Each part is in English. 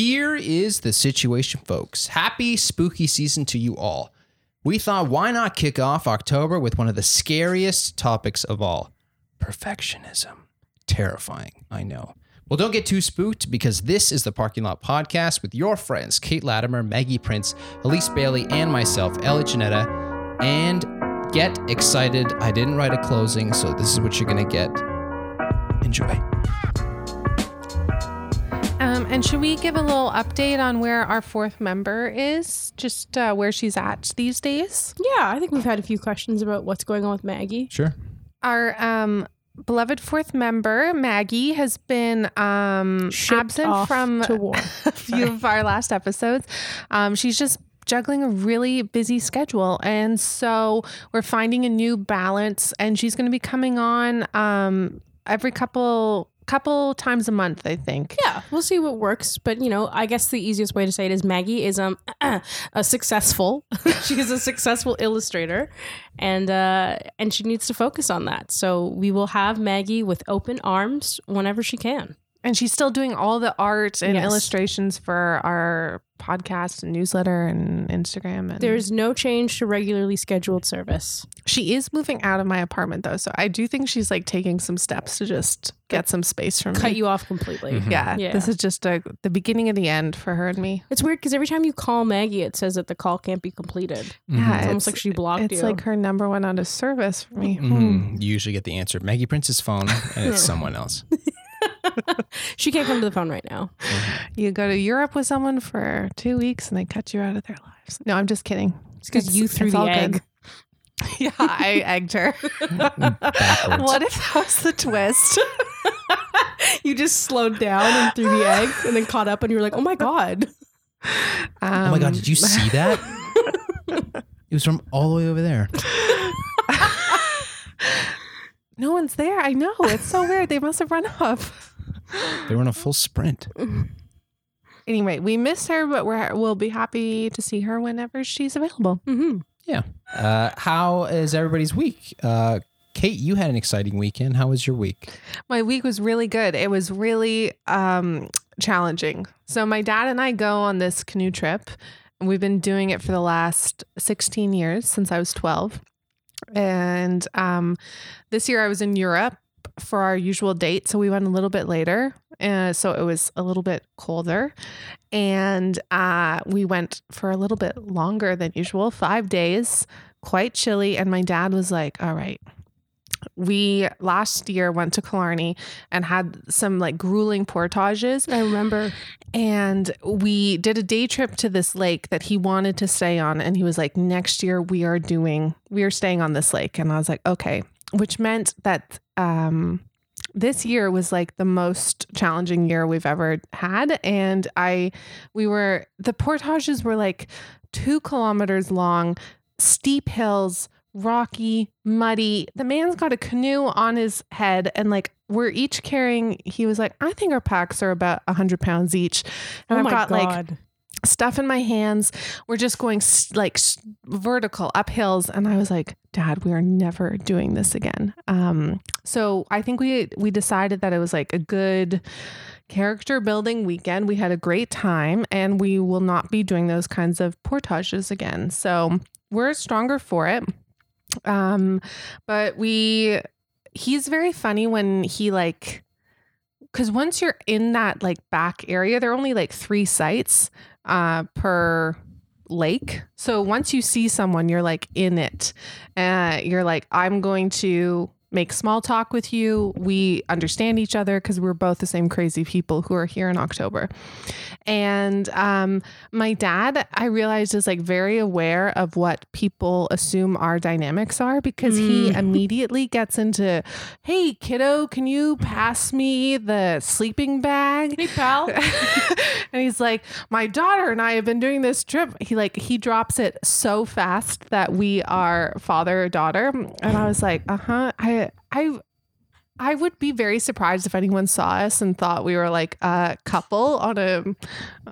here is the situation, folks. Happy spooky season to you all. We thought, why not kick off October with one of the scariest topics of all perfectionism. Terrifying, I know. Well, don't get too spooked because this is the Parking Lot Podcast with your friends, Kate Latimer, Maggie Prince, Elise Bailey, and myself, Ellie Janetta. And get excited. I didn't write a closing, so this is what you're going to get. Enjoy. Um, and should we give a little update on where our fourth member is? Just uh, where she's at these days? Yeah, I think we've had a few questions about what's going on with Maggie. Sure. Our um, beloved fourth member, Maggie, has been um, absent from a few of our last episodes. Um, she's just juggling a really busy schedule. And so we're finding a new balance, and she's going to be coming on um, every couple couple times a month, I think. Yeah, we'll see what works. But you know, I guess the easiest way to say it is Maggie is um a successful. she is a successful illustrator, and uh, and she needs to focus on that. So we will have Maggie with open arms whenever she can. And she's still doing all the art and Yes. illustrations for our podcast and newsletter and Instagram. And There's no change to regularly scheduled service. she is moving out of my apartment though, so I do think she's like taking some steps to just get some space from Cut me. you off completely. Mhm. Yeah, Yeah. this is just a, the beginning of the end for her and me. It's weird because every time you call Maggie, it says that the call can't be completed. Yeah, It's almost like she blocked It's you. It's like her number went out of service for me. Hmm. Mhm. You usually get the answer Maggie Prince's phone, and it's someone else. she can't come to the phone right now. You go to Europe with someone for two weeks and they cut you out of their lives. No, I'm just kidding. It's because you threw it's the all egg. good. Yeah, I egged her. What if that was the twist? you just slowed down and threw the egg and then caught up and you were like, oh my God. Um, oh my God, did you see that? it was from all the way over there. No one's there. I know. It's so weird. They must have run off. They were in a full sprint. Anyway, we miss her, but we're, we'll be happy to see her whenever she's available. Mm-hmm. Yeah. Uh, how is everybody's week? Uh, Kate, you had an exciting weekend. How was your week? My week was really good. It was really um, challenging. So, my dad and I go on this canoe trip, and we've been doing it for the last 16 years since I was 12. And um, this year I was in Europe for our usual date. So, we went a little bit later. Uh, so, it was a little bit colder. And uh, we went for a little bit longer than usual five days, quite chilly. And my dad was like, All right, we last year went to Killarney and had some like grueling portages I remember. and we did a day trip to this lake that he wanted to stay on and he was like next year we are doing we are staying on this lake and I was like okay which meant that um this year was like the most challenging year we've ever had and I we were the portages were like 2 kilometers long steep hills rocky, muddy. The man's got a canoe on his head, and like we're each carrying. He was like, I think our packs are about a hundred pounds each, and oh I've got like God. Stuff in my hands. We're just going like vertical up hills, and I was like, Dad, we are never doing this again. Um, so I think we we decided that it was like a good character building weekend. We had a great time, and we will not be doing those kinds of portages again. So we're stronger for it. Um, but we he's very funny when he like because once you're in that like back area, there are only like three sites uh, per lake. So once you see someone, you're like in it. Uh, you're like, I'm going to make small talk with you. We understand each other because we're both the same crazy people who are here in October. And um, my dad, I realized, is like very aware of what people assume our dynamics are because he Mm. immediately gets into, hey, kiddo, can you pass me the sleeping bag? Hey, pal. and he's like, my daughter and I have been doing this trip. He like he drops it so fast that we are father daughter, and I was like, uh huh. I I I would be very surprised if anyone saw us and thought we were like a couple on a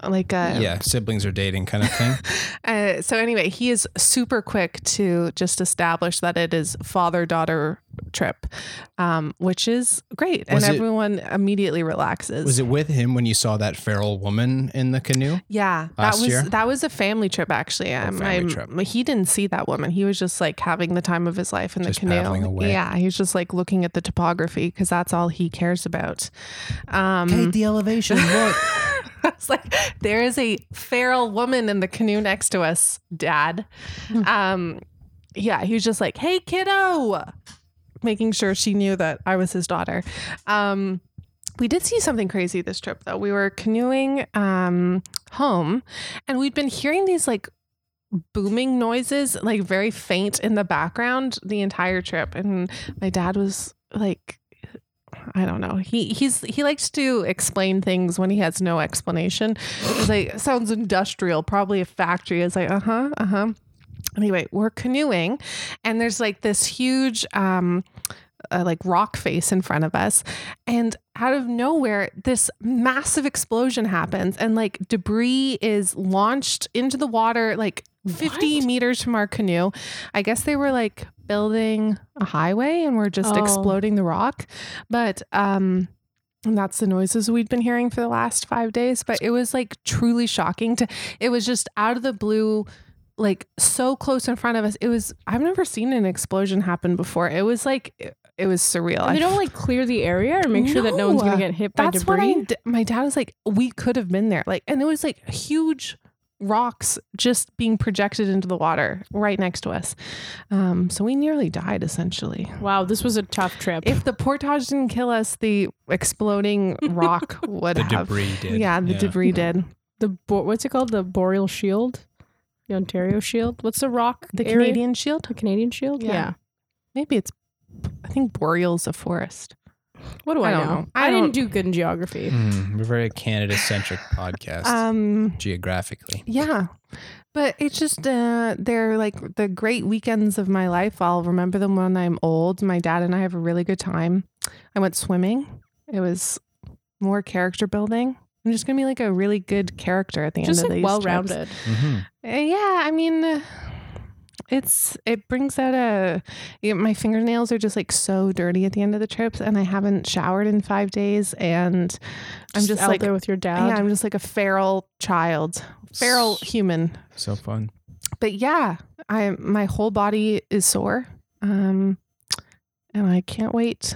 like a yeah, siblings are dating kind of thing. uh, so anyway, he is super quick to just establish that it is father daughter trip, um, which is great, Was and it- everyone immediately relaxes. Was it with him when you saw that feral woman in the canoe? Yeah, that was year? that was a family trip actually. Um, family I'm- trip. He didn't see that woman. He was just like having the time of his life in Just the canoe. away. Yeah, he was just like looking at the topography because that's all he cares about. Um, the elevation. Look. I was like, there is a feral woman in the canoe next to us, Dad. Um, yeah, he was just like, hey, kiddo, making sure she knew that I was his daughter. Um, we did see something crazy this trip, though. We were canoeing um, home, and we'd been hearing these like booming noises, like very faint in the background the entire trip. And my dad was like, I don't know. He he's he likes to explain things when he has no explanation. It's like sounds industrial, probably a factory. It's like uh huh, uh huh. Anyway, we're canoeing, and there's like this huge um, uh, like rock face in front of us, and out of nowhere, this massive explosion happens, and like debris is launched into the water, like 50 What? meters from our canoe. I guess they were like building a highway and we're just Oh. exploding the rock. But um and that's the noises we'd been hearing for the last 5 days, but it was like truly shocking to it was just out of the blue like so close in front of us. It was I've never seen an explosion happen before. It was like it, it was surreal. And they don't like clear the area or make sure that no one's gonna get hit by that's what debris. I d- my dad was like we could have been there. Like and it was like huge rocks just being projected into the water right next to us. Um, so we nearly died essentially. Wow, this was a tough trip. If the portage didn't kill us, the exploding rock would The have. debris did. Yeah, the debris did. the bo- what's it called? The Boreal Shield, the Ontario Shield. What's the rock? The area? Canadian shield? the Canadian Shield. Yeah. Yeah. Maybe it's. I think boreal's a forest. What do I I, know? know. I I, didn't do good in geography. Mm, we're very Canada centric podcast Um. geographically. Yeah. But it's just uh they're like the great weekends of my life. I'll remember them when I'm old. My dad and I have a really good time. I went swimming. It was more character building. I'm just gonna be like a really good character at the Just end of like these well trips. rounded. Mhm. Uh, yeah, I mean, uh, it's it brings out a. you know, my fingernails are just like so dirty at the end of the trips, and I haven't showered in five days, and I'm just out like, there with your dad. yeah, I'm just like a feral child, feral human. So fun. But yeah, I my whole body is sore, um, and I can't wait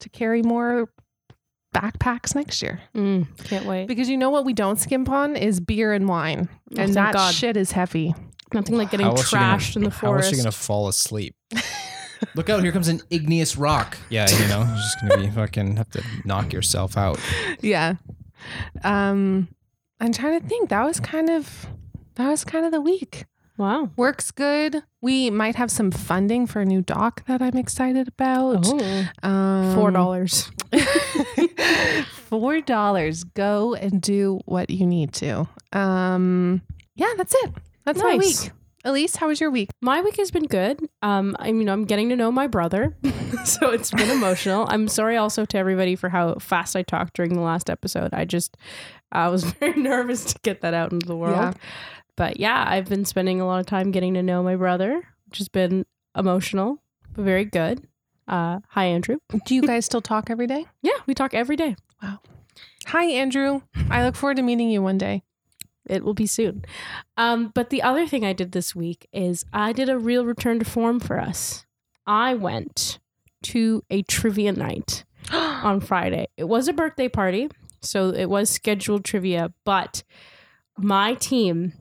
to carry more backpacks next year Mm, can't wait. because you know what we don't skimp on is beer and wine, Oh, and that God. shit is heavy. Nothing like getting How else gonna- trashed in the How else forest. are you gonna fall asleep? Look out! Here comes an igneous rock. Yeah, you know, you're just gonna be fucking have to knock yourself out. yeah. Um I'm trying to think. That was kind of that was kind of the week. Wow. Works good. We might have some funding for a new doc that I'm excited about. Oh, Um, Four dollars. Four dollars. Go and do what you need to. Um yeah, that's it. That's my week. Elise, how was your week? My week has been good. Um, I mean, I'm getting to know my brother, so it's been emotional. I'm sorry also to everybody for how fast I talked during the last episode. I just, I was very nervous to get that out into the world. Yeah. But yeah, I've been spending a lot of time getting to know my brother, which has been emotional, but very good. Uh, hi, Andrew. Do you guys still talk every day? Yeah, we talk every day. Wow. Hi, Andrew. I look forward to meeting you one day. It will be soon. Um, but the other thing I did this week is I did a real return to form for us. I went to a trivia night on Friday. It was a birthday party, so it was scheduled trivia, but my team,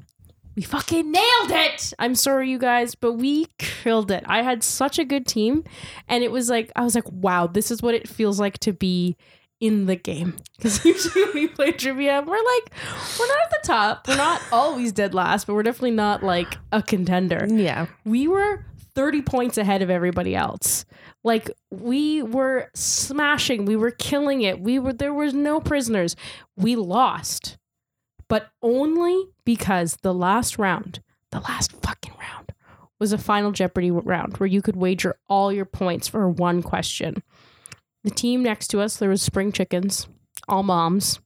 we fucking nailed it. I'm sorry, you guys, but we killed it. I had such a good team, and it was like, I was like, wow, this is what it feels like to be in the game. Because usually when we play trivia, we're like, we're not at the top. We're not always dead last, but we're definitely not like a contender Yeah. we were 30 points ahead of everybody else. Like we were smashing, we were killing it. We were there was no prisoners. We lost. But only because the last round, the last fucking round was a final Jeopardy round where you could wager all your points for one question. The team next to us, there was spring chickens, all moms.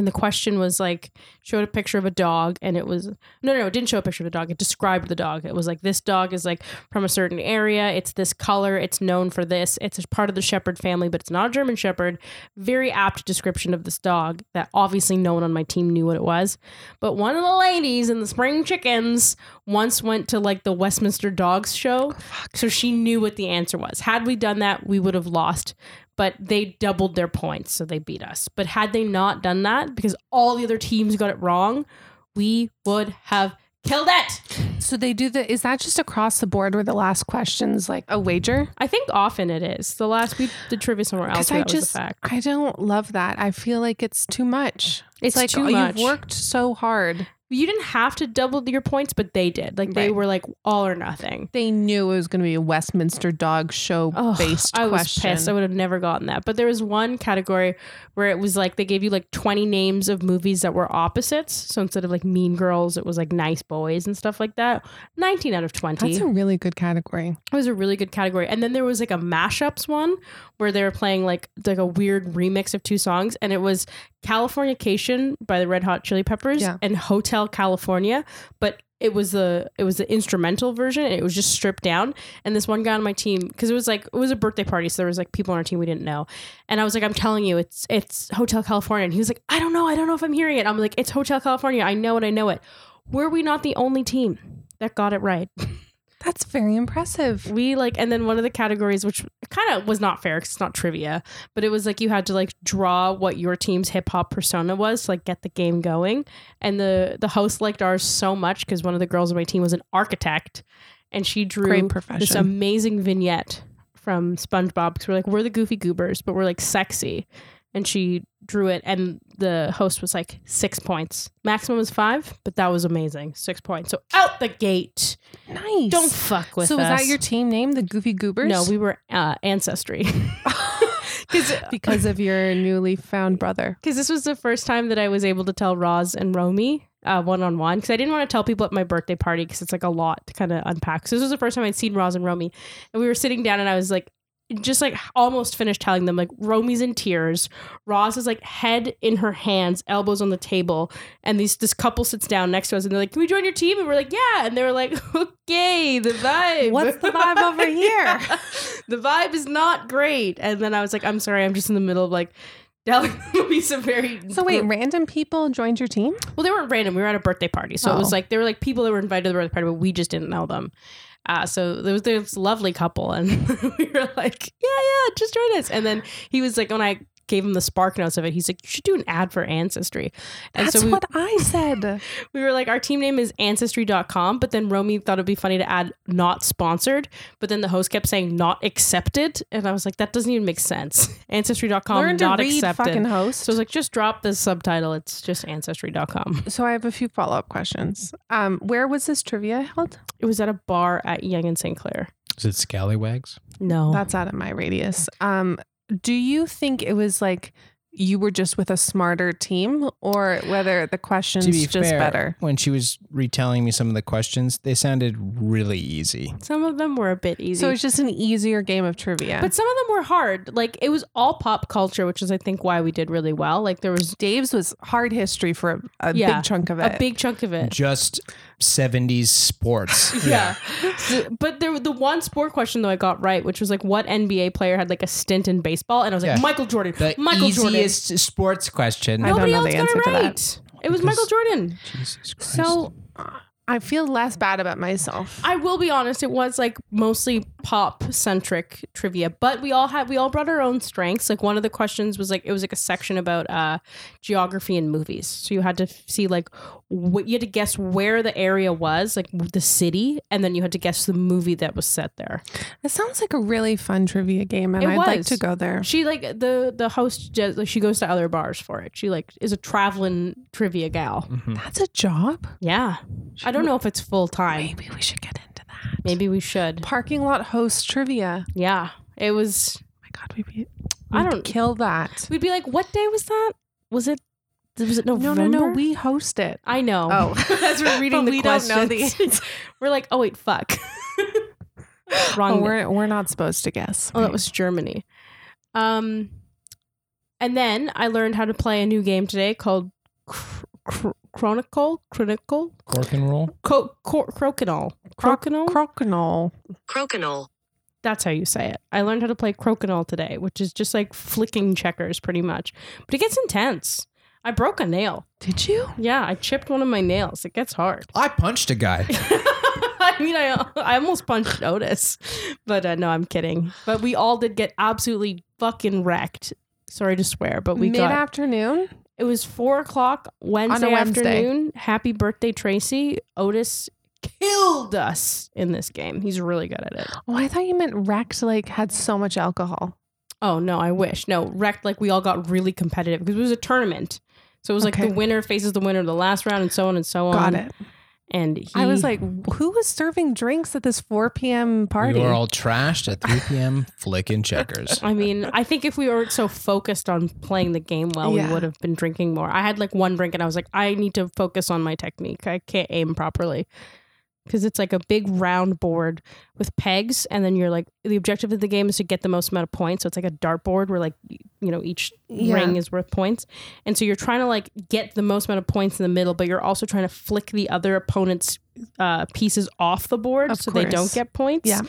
And the question was like showed a picture of a dog and it was no no it didn't show a picture of the dog. It described the dog. It was like this dog is like from a certain area. It's this color. It's known for this. It's a part of the shepherd family but it's not a german shepherd. Very apt description of this dog that obviously no one on my team knew what it was. But one of the ladies in the spring chickens once went to like the westminster dogs show. Oh, so she knew what the answer was. Had we done that we would have lost but they doubled their points, so they beat us. But had they not done that, because all the other teams got it wrong, we would have killed it. So they do the. Is that just across the board where the last question's like a wager? I think often it is. The last we did trivia somewhere else. I just. I don't love that. I feel like it's too much. It's like too oh, much. you've worked so hard. You didn't have to double your points, but they did. Like they Right. were like all or nothing. They knew it was going to be a Westminster dog show Oh, based I was question. pissed. I would have never gotten that. But there was one category where it was like they gave you like 20 names of movies that were opposites. So instead of like Mean Girls, it was like Nice Boys and stuff like that. 19 out of 20. That's a really good category. It was a really good category. And then there was like a mashups one where they were playing like like a weird remix of two songs and it was Californication by the Red Hot Chili Peppers Yeah. and Hotel California, but it was the it was the instrumental version it was just stripped down. And this one guy on my team because it was like it was a birthday party so there was like people on our team we didn't know. And I was like I'm telling you it's it's Hotel California. And he was like I don't know I don't know if I'm hearing it. I'm like it's Hotel California I know it I know it. Were we not the only team that got it right That's very impressive. we like and then one of the categories which kind of was not fair because it's not trivia but it was like you had to like draw what your team's hip-hop persona was to like get the game going. And the the host liked ours so much because one of the girls on my team was an architect and she drew this amazing vignette from spongebob because we're like we're the goofy goobers but we're like sexy and she drew it and the host was like six points maximum was five but that was amazing six points so out the gate nice. don't fuck with so us was that your team name, the Goofy Goobers? no, we were uh, ancestry. Because because of your newly found brother. Because this was the first time that I was able to tell Roz and Romy one on one. Because I didn't want to tell people at my birthday party because it's like a lot to kind of unpack. So this was the first time I'd seen Roz and Romy, and we were sitting down, and I was like. Just like almost finished telling them, like Romy's in tears, Roz is like head in her hands, elbows on the table, and these this couple sits down next to us, and they're like, "Can we join your team?" And we're like, "Yeah," and they were like, "Okay, the vibe. What's the vibe over here? the vibe is not great. And then I was like, I'm sorry, I'm just in the middle of like telling me some very So wait, random people joined your team? well, they weren't random. We were at a birthday party, so it was Oh. like they were like people that were invited to the birthday party, but we just didn't know them. Uh, so there was this lovely couple, and we were like, "Yeah, yeah, just join us." And then he was like, when I gave him the spark notes of it, he's like, "You should do an ad for Ancestry." And That's so we, what I said. we were like, our team name is ancestry.com, but then Romy thought it'd be funny to add not sponsored, but then the host kept saying not accepted. And I was like, that doesn't even make sense. Ancestry.com, Learn to not read, accepted. fucking host. so I was like, just drop the subtitle. It's just ancestry.com. So I have a few follow up questions. Um, where was this trivia held? It was at a bar at Yonge and St. Clair. Is it Scallywags? No. That's out of my radius. Um, do you think it was like you were just with a smarter team, or whether the questions To be just fair, better? when she was retelling me some of the questions, they sounded really easy. some of them were a bit easy. So it's just an easier game of trivia. but some of them were hard. Like it was all pop culture, which is I think why we did really well. Like there was Dave's was hard history for a, a Yeah, big chunk of it. a big chunk of it. Just 70s sports. Yeah. So- but there the one sport question though I got right, which was like what NBA player had like a stint in baseball, and I was like Yeah. Michael Jordan. The Michael Jordan. easiest sports question. I don't Nobody know else the got answer it to that. right. It was Because- Michael Jordan. Jesus Christ. so I feel less bad about myself. I will be honest, it was like mostly pop centric trivia, but we all had we all brought our own strengths. Like one of the questions was like it was like a section about uh geography and movies. So you had to f- see like what you had to guess where the area was, like the city, and then you had to guess the movie that was set there. It sounds like a really fun trivia game, and It I'd like was. to go there. She like the the host just, like she goes to other bars for it. She like is a traveling trivia gal. Mhm. That's a job. Yeah. I don't know if it's full time. Maybe we should get into that. Maybe we should. Parking lot host trivia. Yeah. It was Oh my God, we'd be. I we'd don't- kill that. we'd be like, what day was that? Was it was it No, November? no, no. We host it. I know. Oh. as we're reading But the we don't questions, know the answer. we're like, oh wait, fuck. Wrong. Oh, we're we're not supposed to guess. oh, that was Germany. Um, And then I learned how to play a new game today called Chr- Chr- Chronicle, Chronicle, Cork and roll. Co- Cro- Crokinole, Croc- Crokinole. Crokinole. Crokinole. That's how you say it. I learned how to play Crokinole today, which is just like flicking checkers, pretty much. But it gets intense. I broke a nail. Did you? Yeah, I chipped one of my nails. It gets hard. I punched a guy. I mean, I I almost punched Otis, but uh, no, I'm kidding. But we all did get absolutely fucking wrecked. Sorry to swear, but we Mid got afternoon. it was four o'clock Wednesday, Wednesday. afternoon. Happy birthday, Tracy! Otis killed us in this game. He's really good at it. Oh, I thought you meant wrecked. Like had so much alcohol. Oh no, I wish no wrecked. Like we all got really competitive because it was a tournament. So it was like the winner faces the winner the last round, and so on and so on. Got it. And he, I was like, who was serving drinks at this 4 p.m. party? We were all trashed at 3 p.m. flicking checkers. I mean, I think if we weren't so focused on playing the game well, Yeah. we would have been drinking more. I had like one drink and I was like, I need to focus on my technique. I can't aim properly. Because it's like a big round board with pegs, and then you're like, the objective of the game is to get the most amount of points. So it's like a dartboard where, like, you know, each Yeah. ring is worth points. And so you're trying to like get the most amount of points in the middle, but you're also trying to flick the other opponent's uh, pieces off the board Of so they don't get points. Yeah.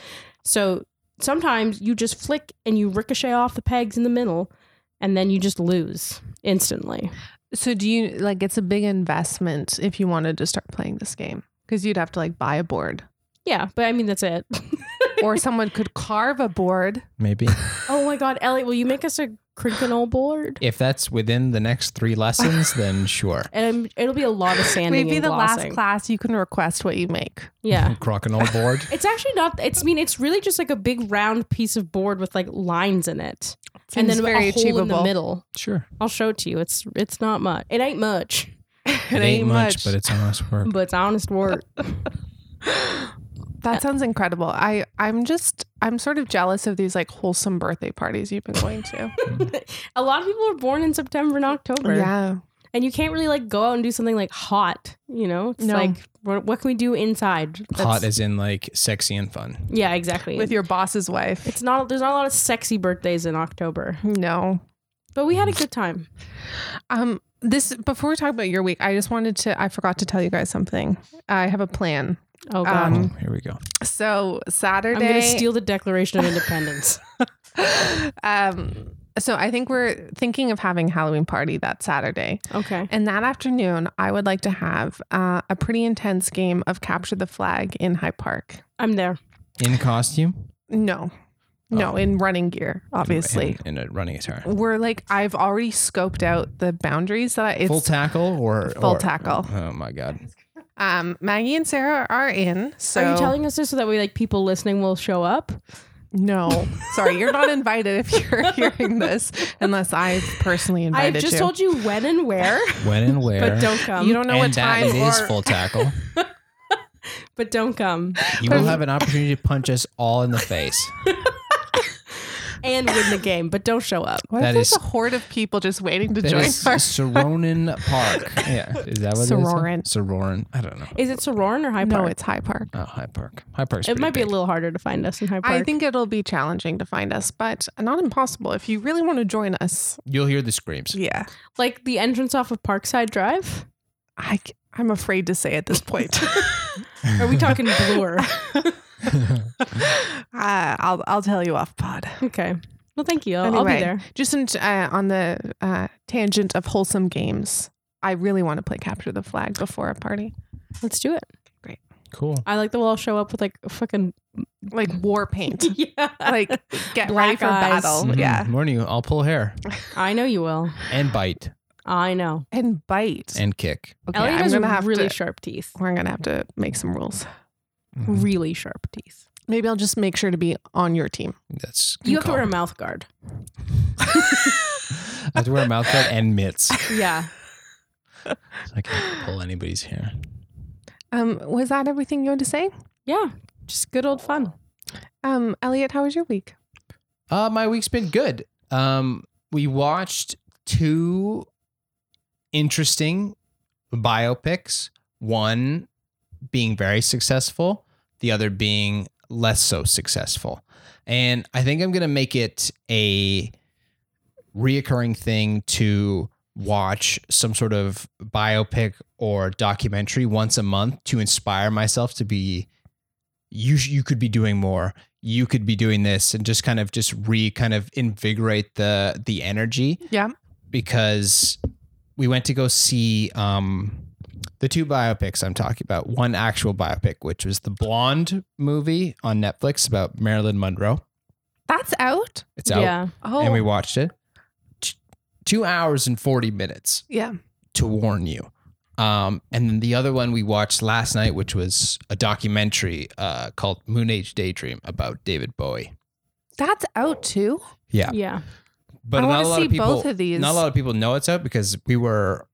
So sometimes you just flick and you ricochet off the pegs in the middle and then you just lose instantly. So do you like it's a big investment if you wanted to start playing this game because you'd have to like buy a board Yeah, but I mean that's it. or someone could carve a board. Maybe. oh my god, Elliot, will you make us a crinkle board? If that's within the next three lessons, then sure. And it'll be a lot of sanding. Maybe and the last glossing. class you can request what you make. Yeah. Crokinole board. It's actually not. It's I mean it's really just like a big round piece of board with like lines in it, and then very a hole in the achievable. middle. Sure. I'll show it to you. It's it's not much. It ain't much, It, ain't much, but it's honest work. but it's honest work. That sounds incredible. I I'm just I'm sort of jealous of these like wholesome birthday parties you've been going to. a lot of people are born in September and October. yeah. and you can't really like go out and do something like hot you know it's No. like what, what can we do inside Hot That's- as in like sexy and fun. yeah exactly With your boss's wife. it's not there's not a lot of sexy birthdays in october No. but we had a good time Um this before we talk about your week, I just wanted to I forgot to tell you guys something. I have a plan. oh god Um, oh, here we go. So Saturday i'm gonna steal the declaration of independence um so I think we're thinking of having Halloween party that Saturday. okay And that afternoon, I would like to have uh, a pretty intense game of capture the flag in High Park. i'm there In costume? No, no, Oh. in running gear, obviously. In, in a running attire. We're like, I've already scoped out the boundaries that I, it's Full tackle or full or- tackle. Oh my god. Um, Maggie and Sarah are in. So are you telling us this so that way like people listening will show up No, sorry, you're not invited if you're hearing this, unless I've personally invited you. i've just you. told you when and where When and where? but don't come you don't know and what that time it is or full tackle. but don't come You will have an opportunity to punch us all in the face. And win the game but don't show up What That if is- a horde of people just waiting to join is our Sorauren Park. Yeah. Is that what Sorauren. it is? Sorauren. I don't know. is it Sorauren or High Park? No, Park? it's High Park. Oh, High Park. High Park. it pretty might be a little harder to find us in High Park. I think it'll be challenging to find us, but not impossible. If you really want to join us, You'll hear the screams. yeah. like the entrance off of Parkside Drive. I, am afraid to say at this point. Are we talking Bloor? uh, I'll I'll tell you off pod. Okay. Well, thank you. I'll, I'll be Anyway. there. Just in, uh, on the uh, tangent of wholesome games, I really want to play capture the flag before a party, Let's do it. Great. Cool. I like that we'll all show up with like fucking like war paint, yeah. like get ready for eyes. battle. Mhm. Yeah, Morning. I'll pull hair I know you will. and bite I know. and bite. and kick. okay, Elliot I'm has gonna have really to. sharp teeth. We're gonna have to make some rules. Mhm. Really sharp teeth. Maybe I'll just make sure to be on your team. That's You have to call. wear a mouth guard. I have to wear a mouth guard and mitts. So Yeah. I can't pull anybody's hair. Um, was that everything you had to say? Yeah. Just good old fun. Um, Elliot, how was your week? Uh, my week's been good. Um, we watched two interesting biopics. One being very successful, the other being less so successful. And I think I'm gonna make it a reoccurring thing to watch some sort of biopic or documentary once a month to inspire myself to be you you could be doing more you could be doing this and just kind of just re kind of invigorate the the energy Yeah. because we went to go see um the two biopics I'm talking about. One actual biopic, which was the Blonde movie on Netflix about Marilyn Monroe. That's out. It's out, Yeah. Oh, and we watched it. T- Two hours and forty minutes yeah. to warn you. Um, and then the other one we watched last night, which was a documentary uh, called Moon Age Daydream about David Bowie. That's out too. Yeah, Yeah. but I not a lot see of people. both of these. Not a lot of people know it's out because we were,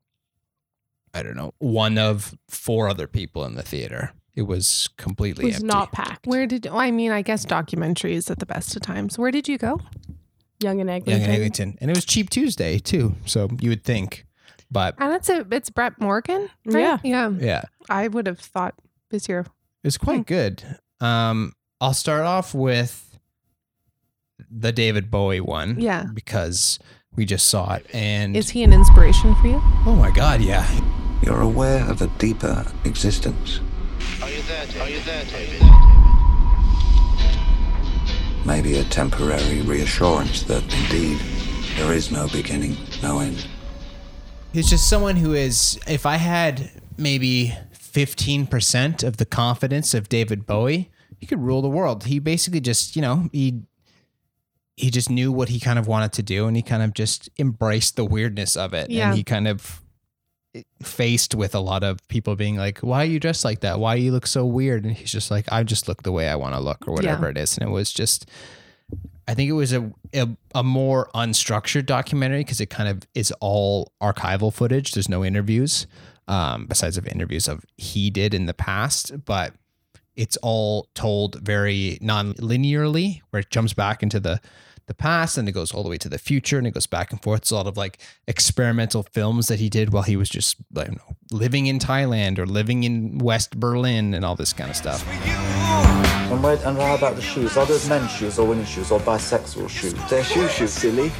I don't know, one of four other people in the theater. It was It completely was empty. not packed. Where did I mean? I guess documentaries at the best of times. Where did you go? Yonge and Yonge and Eglinton, and it was cheap Tuesday too. So you would think, but And it's a it's Brett Morgen. Right? Yeah. yeah. yeah, I would have thought busier. It's quite good. Um, I'll start off with the David Bowie one. Yeah. Because we just saw it. And Is he an inspiration for you? oh my God, yeah. You're aware of a deeper existence. Are you there, David? Are you there, David? Maybe a temporary reassurance that indeed there is no beginning, no end. He's just someone who is, if I had maybe 15% of the confidence of David Bowie, he could rule the world. He basically just, you know, he he just knew what he kind of wanted to do and he kind of just embraced the weirdness of it. Yeah. And he kind of faced with a lot of people being like, why are you dressed like that? Why you look so weird? And he's just like, I just look the way I want to look or whatever Yeah. it is. And it was just, I think it was a, a, a more unstructured documentary because it kind of is all archival footage. There's no interviews, um, besides of interviews of he did in the past, but it's all told very non-linearly, where it jumps back into the the past and it goes all the way to the future and it goes back and forth. It's a lot of like experimental films that he did while he was just I don't know, living in Thailand or living in West Berlin and all this kind of stuff. And, where, and how about the shoes? Are those men's shoes or women's shoes or bisexual shoes? They're shoe shoes, silly.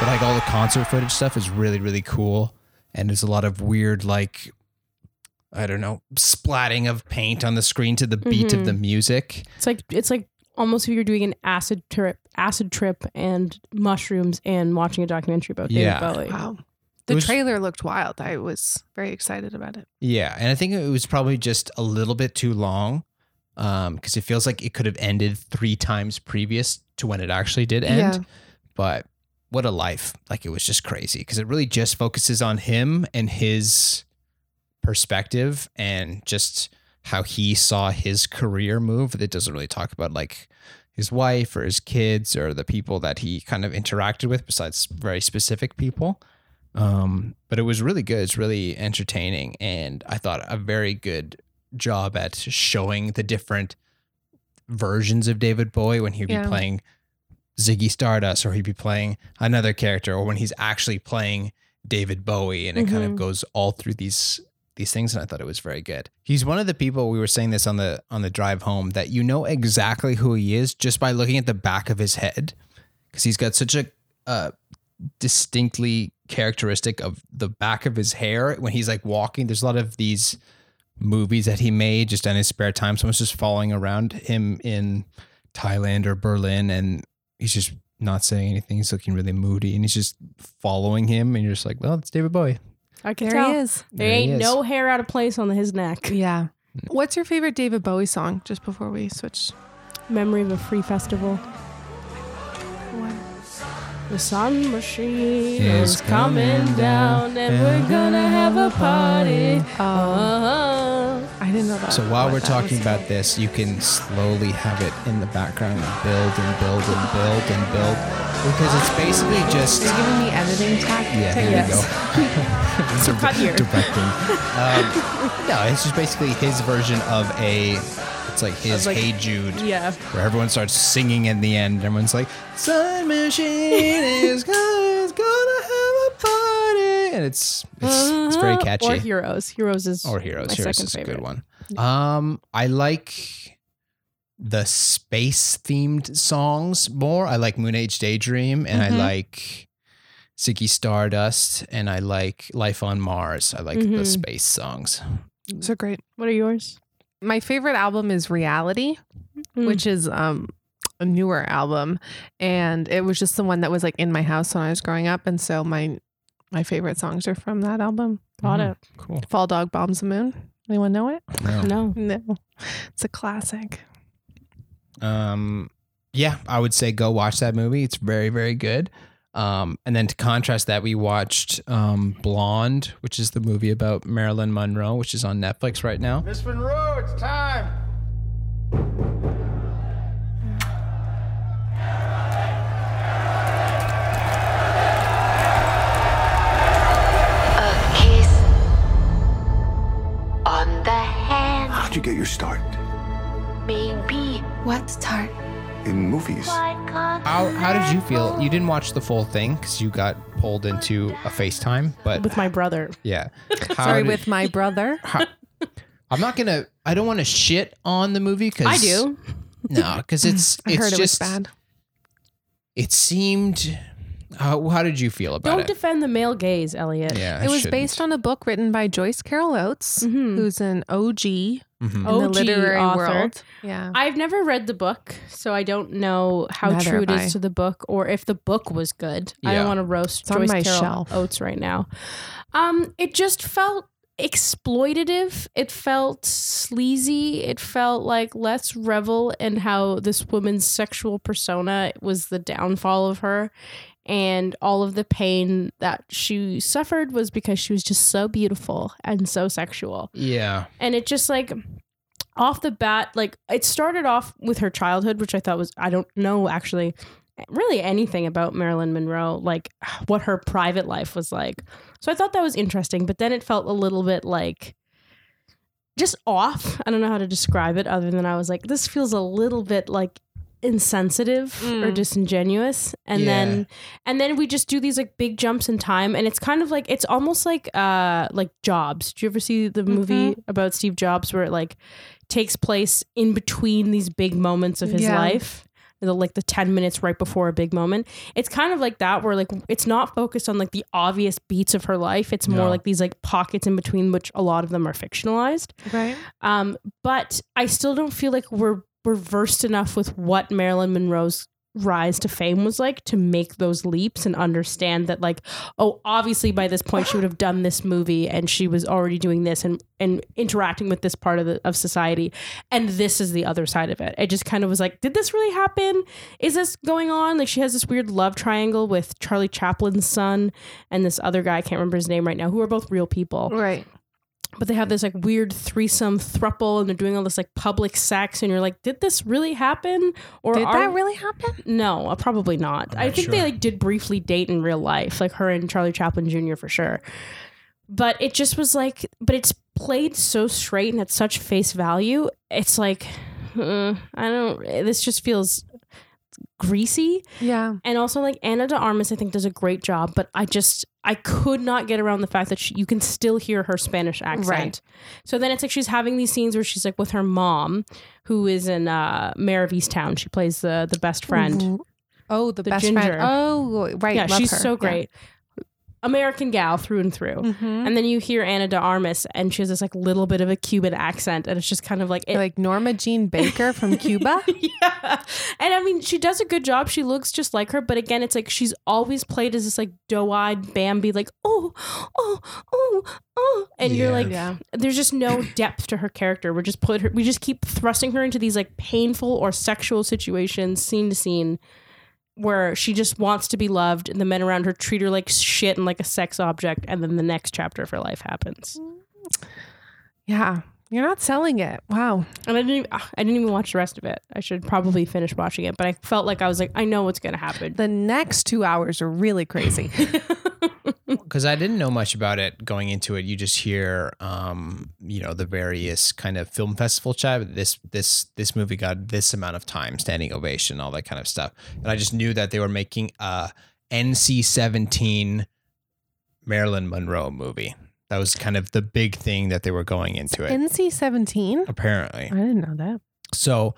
But like all the concert footage stuff is really, really cool. And there's a lot of weird, like, I don't know, splatting of paint on the screen to the beat of the mm-hmm. music. It's like it's like almost if you're doing an acid trip, acid trip, and mushrooms, and watching a documentary about David Yeah. Bowie. Wow. The was- trailer looked wild. I was very excited about it. Yeah. And I think it was probably just a little bit too long um, because it feels like it could have ended three times previous to when it actually did end. Yeah. But what a life. Like it was just crazy because it really just focuses on him and his perspective and just how he saw his career move. It doesn't really talk about like his wife or his kids or the people that he kind of interacted with besides very specific people. Um, but it was really good. It's really entertaining. And I thought a very good job at showing the different versions of David Bowie when he'd be Yeah. playing Ziggy Stardust or he'd be playing another character or when he's actually playing David Bowie and it kind of Mhm. goes all through these these things and I thought it was very good. He's one of the people we were saying this on the on the drive home that you know exactly who he is just by looking at the back of his head because he's got such a uh, distinctly characteristic of the back of his hair when he's like walking. There's a lot of these movies that he made just in his spare time. Someone's just following around him in Thailand or Berlin and he's just not saying anything. He's looking really moody and he's just following him and you're just like, well, it's David Bowie. I can There tell. he is. There There ain't is. no hair out of place on his neck. Yeah. What's your favorite David Bowie song? Just before we switch. Memory of a free festival. The sun machine Is is coming coming down, down, and we're gonna have a party. Oh, Uh-huh. I didn't know that. So while we're talking was. about this, you can slowly have it in the background and build and build and build and build because it's basically just You're giving me editing tac- yeah, here techniques. you go. So cut here. Directing. Um, no, it's just basically his version of a. It's like his like- Hey Jude, Yeah. where everyone starts singing in the end. Everyone's like, "Sun machine is gonna, is gonna have a party," and it's it's, it's very Uh-huh. catchy. Or Heroes. Heroes is or Heroes. my Heroes second is a favorite. good one. Um, I like the space themed songs more. I like Moon Age Daydream and Mhm. I like Ziggy Stardust and I like Life on Mars. I like the Mhm. space songs. So great. What are yours? My favorite album is Reality, Mm. which is um a newer album and it was just the one that was like in my house when I was growing up and so my my favorite songs are from that album. Got Mhm. it. Cool. Fall Dog Bombs the Moon. Anyone know it? No. No. No. It's a classic. Um, yeah, I would say go watch that movie. It's very, very good. Um, and then to contrast that, we watched um, Blonde, which is the movie about Marilyn Monroe, which is on Netflix right now. Miss Monroe, it's time. A kiss on the hand, How'd you get your start? maybe. What start? In movies? How, how did you feel? You didn't watch the full thing because you got pulled into a FaceTime, but With my brother. yeah. How Sorry, did- with my brother. how- I'm not gonna. I don't want to shit on the movie because I do. No, because it's I it's heard it was just bad. It seemed. How, how did you feel about it? Don't it? defend the male gaze, Elliot. yeah, I It was shouldn't. based on a book written by Joyce Carol Oates, Mhm. who's an OG in Mhm. Oh, the OG literary author. world. Yeah. I've never read the book, so I don't know how Neither true it have is to the book or if the book was good. I Yeah. don't want to roast It's on Joyce my Carol shelf. Oates right now. Um, it just felt exploitative. It felt sleazy. It felt like let's revel in how this woman's sexual persona was the downfall of her. And all of the pain that she suffered was because she was just so beautiful and so sexual. Yeah. and it just like off the bat like it started off with her childhood which i thought was i don't know actually really anything about marilyn monroe like what her private life was like. So i thought that was interesting but then it felt a little bit like just off. I don't know how to describe it other than i was like this feels a little bit like insensitive or Mm. disingenuous and Yeah. then and then we just do these like big jumps in time and it's kind of like it's almost like uh like jobs do you ever see the movie about steve jobs where it like takes place in between these big moments of his Yeah. life the, like the 10 minutes right before a big moment it's kind of like that where like it's not focused on like the obvious beats of her life it's more No. like these like pockets in between which a lot of them are fictionalized right. um, but I still don't feel like we're we're versed enough with what Marilyn Monroe's rise to fame was like to make those leaps and understand that like oh obviously by this point she would have done this movie and she was already doing this and and interacting with this part of the of society and this is the other side of it. It just kind of was like did this really happen? Is this going on? Like she has this weird love triangle with Charlie Chaplin's son and this other guy I can't remember his name right now who are both real people. Right. But they have this like weird threesome thruple and they're doing all this like public sex and you're like did this really happen? Or Did are- that really happen? no uh, probably not. I not think they like did briefly date in real life like her and charlie chaplin jr for sure. But it just was like but it's played so straight and at such face value it's like uh, i don't this just feels greasy Yeah. and also like Ana de Armas I think does a great job but I just I could not get around the fact that she, you can still hear her Spanish accent. Right. So then it's like she's having these scenes where she's like with her mom who is in uh Mare of Easttown. She plays the the best friend. Oh, the, The best ginger. friend. Oh, right. yeah, love she's her. so Yeah. American gal through and through. Mhm. And then you hear Ana de Armas and she has this like little bit of a Cuban accent and it's just kind of like it, like Norma Jean Baker from Cuba. yeah. And I mean, she does a good job. She looks just like her, but again, it's like she's always played as this like doe-eyed Bambi, like, oh, oh, oh, oh. And you're like, Yeah. there's just no depth to her character. We're just put her we just keep thrusting her into these like painful or sexual situations, scene to scene, where she just wants to be loved and the men around her treat her like shit and like a sex object, and then the next chapter of her life happens. Yeah. You're not selling it. Wow. And I didn't even, ah, I didn't even watch the rest of it. I should probably finish watching it, but I felt like I was like, I know what's gonna happen. The next two hours are really crazy. because I didn't know much about it going into it. You just hear, um, you know, the various kind of film festival chat. This this this movie got this amount of time, standing ovation, all that kind of stuff. And I just knew that they were making a NC seventeen Marilyn Monroe movie. That was kind of the big thing that they were going into it. NC 17? apparently, I didn't know that. so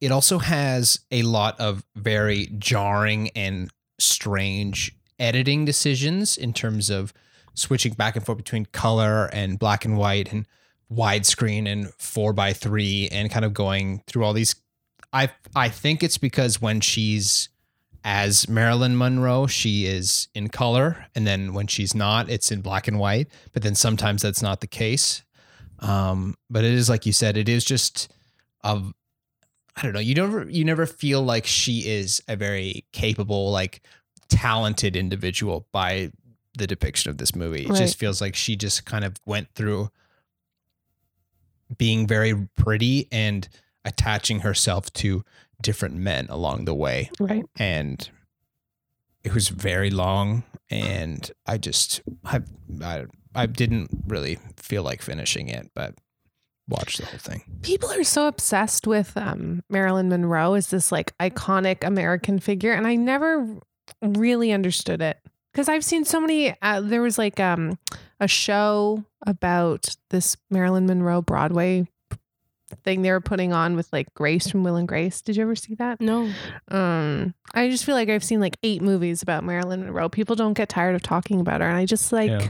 it also has a lot of very jarring and strange editing decisions in terms of switching back and forth between color and black and white and widescreen and four by three and kind of going through all these. I I think it's because when she's as Marilyn Monroe, she is in color, and then when she's not, it's in black and white. But then sometimes that's not the case. Um, but it is like you said, it is just of I don't know. You never you never feel like she is a very capable, like talented individual by the depiction of this movie. It Right. just feels like she just kind of went through being very pretty and attaching herself to different men along the way. Right. And it was very long and I just I I, I didn't really feel like finishing it, but watched the whole thing. People are so obsessed with um, Marilyn Monroe as this like iconic American figure, and I never really understood it because I've seen so many. Uh, there was like um, a show about this Marilyn Monroe Broadway thing they were putting on with like Grace from Will and Grace. Did you ever see that? No. Um, I just feel like I've seen like eight movies about Marilyn Monroe. People don't get tired of talking about her, and I just like. Yeah.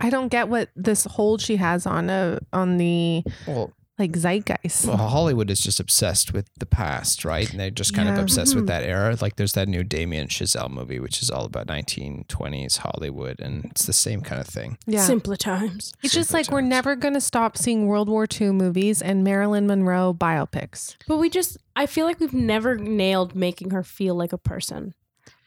I don't get what this hold she has on a on the Well, like zeitgeist. Well, Hollywood is just obsessed with the past, right? And they're just kind of obsessed with Mhm. that era. Like there's that new Damien Chazelle movie, which is all about 1920s Hollywood, and it's the same kind of thing. Yeah. Simpler times. It's just Simpler like we're never going to stop seeing World War II movies and Marilyn Monroe biopics. But we just, I feel like we've never nailed making her feel like a person.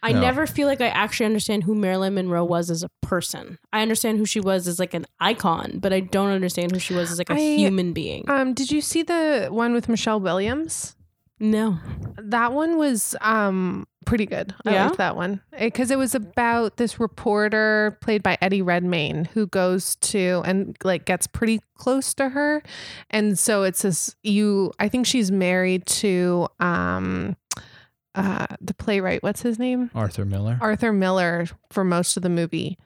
I No. never feel like I actually understand who Marilyn Monroe was as a person. I understand who she was as like an icon, but I don't understand who she was as like a I- human being. Um, did you see the one with Michelle Williams? no. That one was um pretty good. I Yeah? liked that one because it was about this reporter played by Eddie Redmayne who goes to and like gets pretty close to her, and so it's this you. I think she's married to um uh the playwright. What's his name? Arthur Miller. Arthur Miller for most of the movie.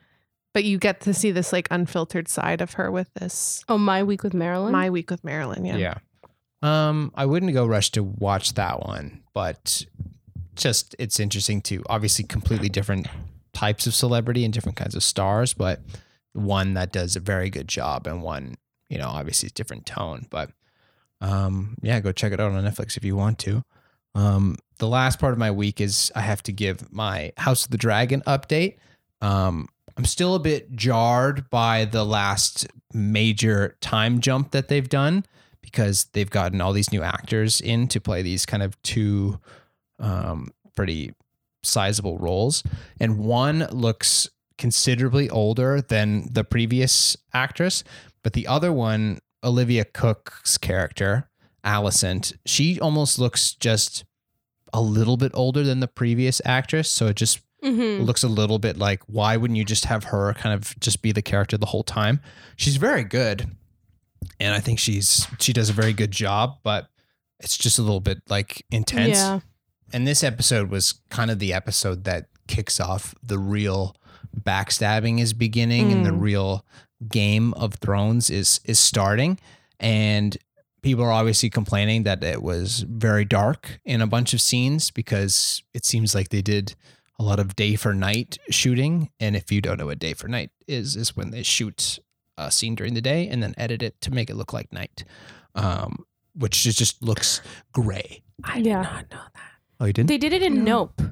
But you get to see this like unfiltered side of her with this Oh, My Week with Marilyn? My Week with Marilyn. Yeah. Yeah. Um, I wouldn't go rush to watch that one, but just it's interesting to obviously completely different types of celebrity and different kinds of stars, but one that does a very good job and one, you know, obviously is different tone. But um, yeah, go check it out on Netflix if you want to. Um, the last part of my week is I have to give my House of the Dragon update. Um, I'm still a bit jarred by the last major time jump that they've done because they've gotten all these new actors in to play these kind of two um, pretty sizable roles. And one looks considerably older than the previous actress, but the other one, Olivia Cooke's character, Alicent, she almost looks just a little bit older than the previous actress. So it just Mm-hmm. looks a little bit like why wouldn't you just have her kind of just be the character the whole time? She's very good. And I think she's she does a very good job, but it's just a little bit like intense. Yeah. And this episode was kind of the episode that kicks off the real backstabbing is beginning and the Mm. real game of thrones is is starting and people are obviously complaining that it was very dark in a bunch of scenes because it seems like they did a lot of day for night shooting and if you don't know what day for night is is when they shoot a scene during the day and then edit it to make it look like night um which just- just looks gray I Yeah. did not know that. oh you didn't They did it in No. Nope,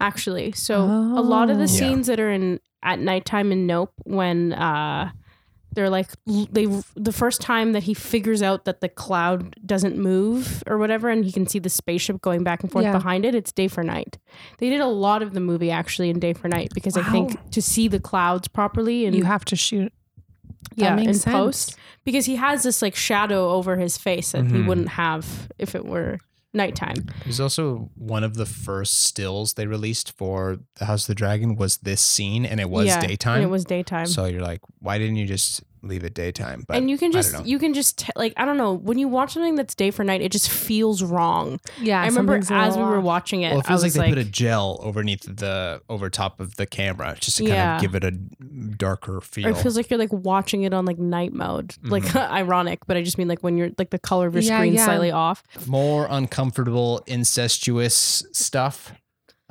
actually. So a lot of Oh. the Yeah. scenes that are in at nighttime in Nope, when uh, they're like they the first time that he figures out that the cloud doesn't move or whatever, and he can see the spaceship going back and forth Yeah. behind it. It's day for night. They did a lot of the movie actually in day for night because I think to see the clouds properly and You have to shoot. That yeah, in makes sense. post because he has this like shadow over his face that he Mhm. wouldn't have if it were nighttime. It was also one of the first stills they released for the House of the Dragon was this scene, and it was Yeah, daytime. And it was daytime. So you're like, why didn't you just leave it daytime. But and you can just you can just t- like I don't know when you watch something that's day for night, it just feels wrong. Yeah, I remember something's as we were watching it, well, it I feels like was they like, put a gel underneath the over top of the camera just to kind Yeah. of give it a darker feel. or it feels like you're like watching it on like night mode. Like Mm-hmm. ironic, but I just mean like when you're like the color of your Yeah, screen yeah. slightly off. more uncomfortable, incestuous stuff,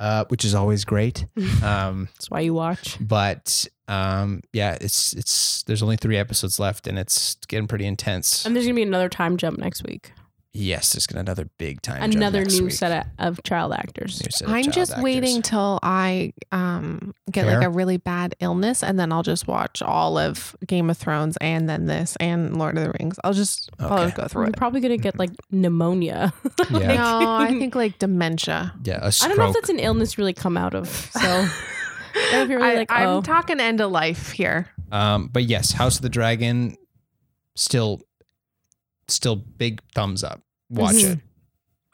uh, which is always great. Um, That's why you watch. but um, yeah, it's it's there's only three episodes left, and it's getting pretty intense. And there's gonna be another time jump next week. Yes, there's gonna another big time. jump another next new week. set of, of child actors. New set of I'm child just actors. waiting till I um get Care? like a really bad illness and then I'll just watch all of Game of Thrones and then this and Lord of the Rings. I'll just I'll just go through You're it. probably gonna get like pneumonia. Yeah. No, I think like dementia. Yeah, a I stroke. don't know if that's an illness really come out of. So if you're really I, like, oh. I'm oh, talking end of life here. Um, but yes, House of the Dragon, still, still big thumbs up. Watch Mhm. it.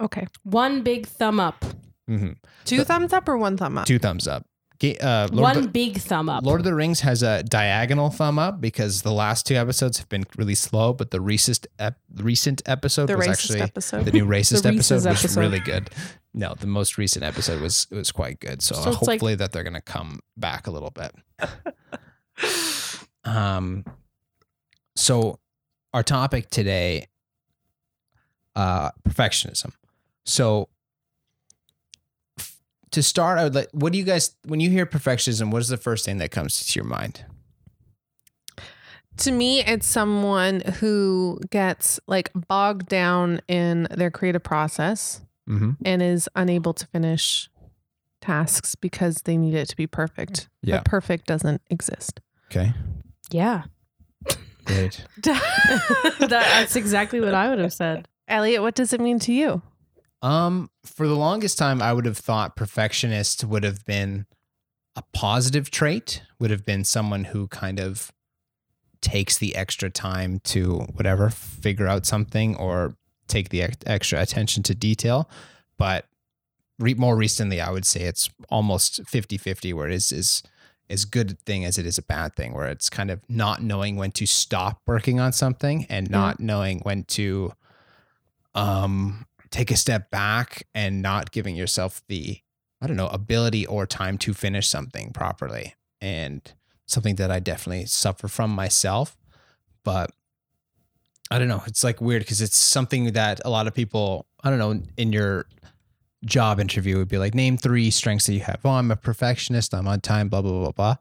Okay. one big thumb up, hmm Two The- thumbs up or one thumb up? Two thumbs up. Uh, Lord, one the, big thumb up. Lord of the Rings has a diagonal thumb up because the last two episodes have been really slow, but the recent ep- recent episode The was actually episode. the new racist Reese's episode was episode. really good. No, the most recent episode was was quite good. So, So it's like- hopefully that they're gonna come back a little bit. um, so our topic today, uh, perfectionism. So f- to start, I would like. What do you guys when you hear perfectionism? What is the first thing that comes to your mind? To me, it's someone who gets like bogged down in their creative process Mm-hmm. and is unable to finish tasks because they need it to be perfect. Yeah. But perfect doesn't exist. Okay, yeah, great. That- that's exactly what I would have said. Elliot, what does it mean to you? Um, for the longest time, I would have thought perfectionist would have been a positive trait, would have been someone who kind of takes the extra time to whatever, figure out something or take the extra attention to detail. But re- more recently, I would say it's almost 50 50, where it is, is as good a thing as it is a bad thing, where it's kind of not knowing when to stop working on something and not knowing when to um take a step back and not giving yourself the I don't know ability or time to finish something properly. And something that I definitely suffer from myself but I don't know it's like weird because it's something that a lot of people I don't know in your job interview would be like name three strengths that you have. Oh I'm a perfectionist I'm on time blah blah blah blah.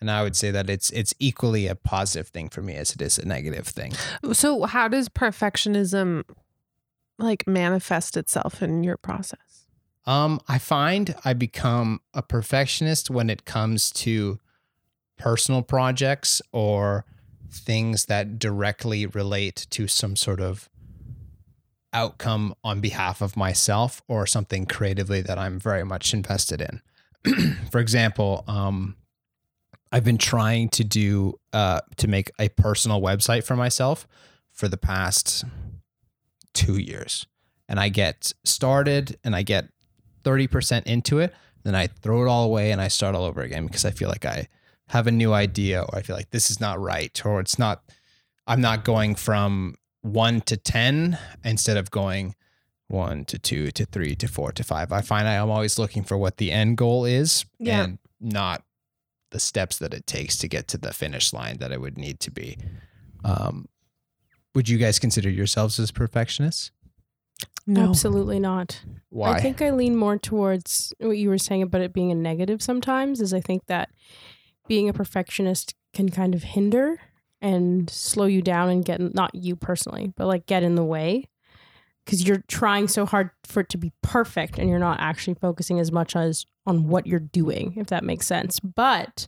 And I would say that it's it's equally a positive thing for me as it is a negative thing. So, how does perfectionism like manifest itself in your process? Um, I find I become a perfectionist when it comes to personal projects or things that directly relate to some sort of outcome on behalf of myself or something creatively that I'm very much invested in. For example, um, I've been trying to do uh, to make a personal website for myself for the past two years, and I get started and I get thirty percent into it, then I throw it all away and I start all over again because I feel like I have a new idea or I feel like this is not right or it's not. I'm not going from one to ten instead of going one to two to three to four to five. I find I am always looking for what the end goal is Yeah. and not the steps that it takes to get to the finish line that it would need to be. Um, would you guys consider yourselves as perfectionists? No. Absolutely not. Why? I think I lean more towards what you were saying about it being a negative sometimes, is I think that being a perfectionist can kind of hinder and slow you down and get, not you personally, but like get in the way because you're trying so hard for it to be perfect and you're not actually focusing as much as on what you're doing, if that makes sense. But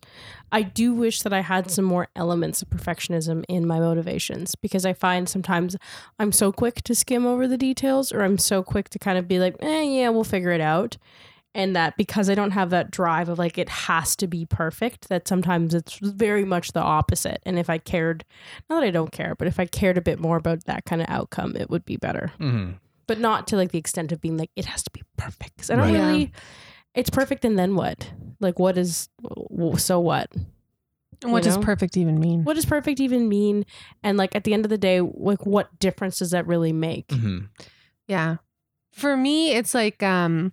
I do wish that I had some more elements of perfectionism in my motivations because I find sometimes I'm so quick to skim over the details or I'm so quick to kind of be like, eh, yeah, we'll figure it out. And that because I don't have that drive of like it has to be perfect, that sometimes it's very much the opposite. And if I cared, not that I don't care, but if I cared a bit more about that kind of outcome, it would be better. Mhm. But not to like the extent of being like, it has to be perfect. 'Cause I don't Right. Yeah. Really, it's perfect and then what? Like, what is, so what? And what you does know? perfect even mean? What does perfect even mean? And like at the end of the day, like what difference does that really make? Mhm. Yeah. For me, it's like um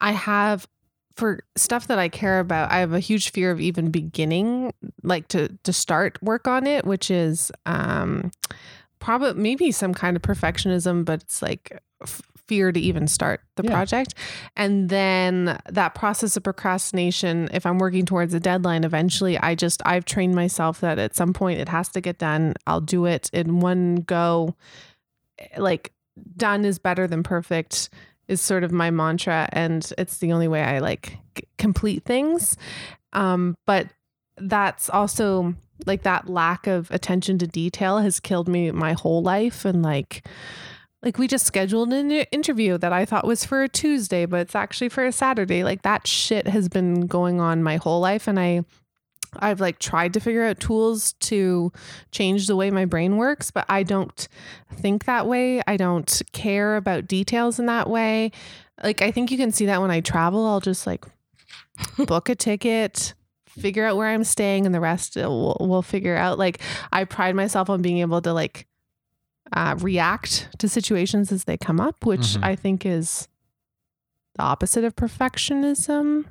I have for stuff that I care about, I have a huge fear of even beginning like to to start work on it, which is um probably maybe some kind of perfectionism, but it's like f- fear to even start the Yeah. project. And then that process of procrastination, if I'm working towards a deadline, eventually I just I've trained myself that at some point it has to get done. I'll do it in one go. Like done is better than perfect is sort of my mantra and it's the only way I like c- complete things. Um but that's also like that lack of attention to detail has killed me my whole life and like like we just scheduled an interview that I thought was for a Tuesday but it's actually for a Saturday like that shit has been going on my whole life and I I've like tried to figure out tools to change the way my brain works, but I don't think that way. I don't care about details in that way. Like I think you can see that when I travel, I'll just like book a ticket, figure out where I'm staying and the rest uh, we'll, we'll figure out. Like I pride myself on being able to like uh, react to situations as they come up, which Mhm. I think is the opposite of perfectionism.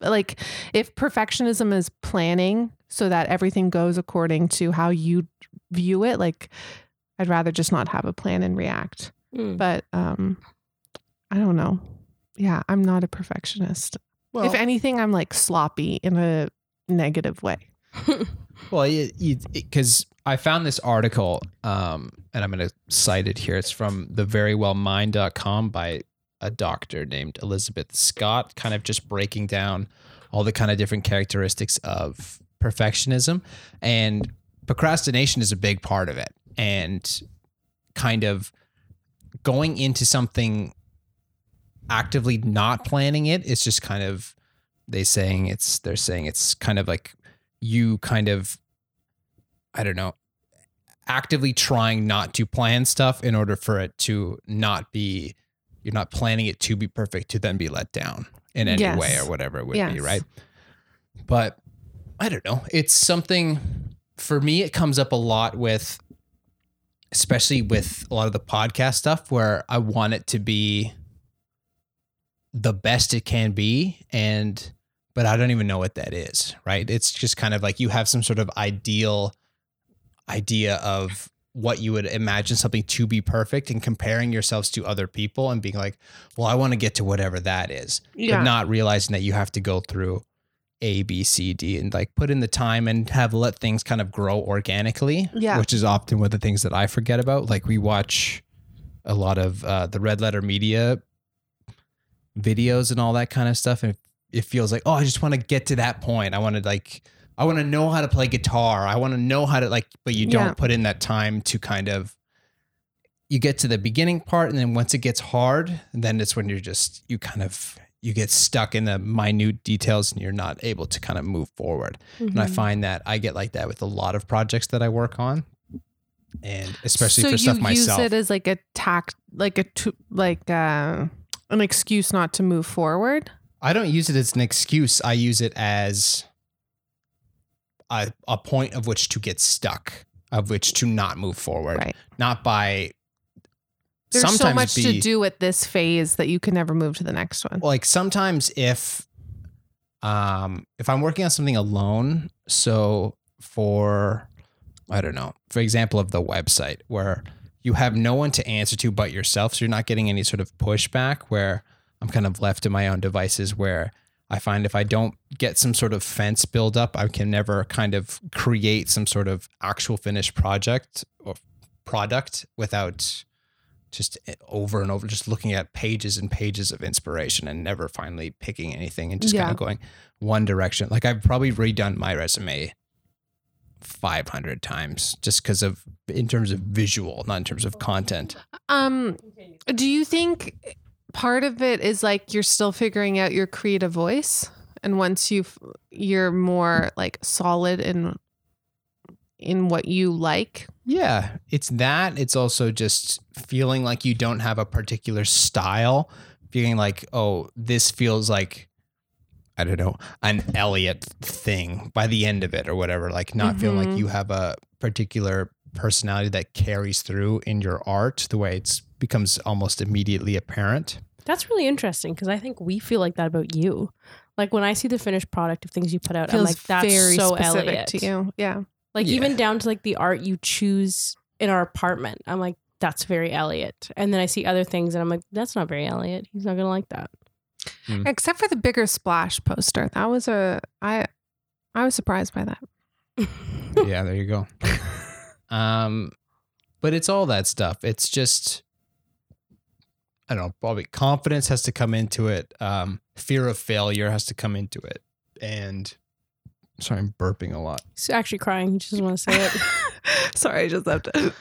Like if perfectionism is planning so that everything goes according to how you view it like i'd rather just not have a plan and react. Mm. but um i don't know. Yeah i'm not a perfectionist. Well, if anything i'm like sloppy in a negative way Well, because I found this article, um, and I'm going to cite it here. It's from theverywellmind.com by a doctor named Elizabeth Scott, kind of just breaking down all the kind of different characteristics of perfectionism. And procrastination is a big part of it. And kind of going into something actively not planning it, it is just kind of they saying it's they're saying it's kind of like you kind of I don't know actively trying not to plan stuff in order for it to not be you're not planning it to be perfect to then be let down in any Yes. way or whatever it would be right but I don't know it's something for me it comes up a lot with especially with a lot of the podcast stuff where I want it to be the best it can be and but I don't even know what that is, right? It's just kind of like you have some sort of ideal idea of what you would imagine something to be perfect and comparing yourselves to other people and being like, well, I want to get to whatever that is. Yeah. But not realizing that you have to go through A, B, C, D and like put in the time and have let things kind of grow organically. Yeah. Which is often one of the things that I forget about. Like we watch a lot of uh, the red letter media videos and all that kind of stuff. And it, feels like, oh, I just want to get to that point. I want to like, I want to know how to play guitar. I want to know how to like, but you don't Yeah. put in that time to kind of, you get to the beginning part. And then once it gets hard, then it's when you're just, you kind of, you get stuck in the minute details and you're not able to kind of move forward. And I Mm-hmm. find that I get like that with a lot of projects that I work on. And especially so for stuff you myself. use it as like a tact like a to, like uh, an excuse not to move forward I don't use it as an excuse. I use it as a, a point of which to get stuck, of which to not move forward. Right. Not by there's so much be, to do at this phase that you can never move to the next one Like sometimes if um if I'm working on something alone, so for I don't know, for example of the website where you have no one to answer to but yourself, so you're not getting any sort of pushback where I'm kind of left to my own devices where I find if I don't get some sort of fence build up, I can never kind of create some sort of actual finished project or product without just over and over, just looking at pages and pages of inspiration and never finally picking anything and just kind of going one direction. Like I've probably redone my resume 500 times just because of, in terms of visual, not in terms of content. Um, do you think part of it is like you're still figuring out your creative voice, and once you you're more like solid in in what you like? Yeah, it's that. It's also just feeling like you don't have a particular style, feeling like, oh, this feels like I don't know, an Elliot thing by the end of it or whatever. Like not feeling like Mhm. you have a particular personality that carries through in your art the way it becomes almost immediately apparent. That's really interesting because I think we feel like that about you. Like when I see the finished product of things you put out, I'm like, that's very so specific Elliot. to you. Yeah. Like Yeah. even down to like the art you choose in our apartment. I'm like, that's very Elliot. And then I see other things and I'm like, that's not very Elliot. He's not gonna like that. Hmm. Except for the bigger splash poster. That was a I I was surprised by that. yeah, there you go. Um, but it's all that stuff. It's just, I don't know, probably confidence has to come into it. Um, fear of failure has to come into it. And sorry, I'm burping a lot. He's actually crying. He just want to say it. Sorry, I just have to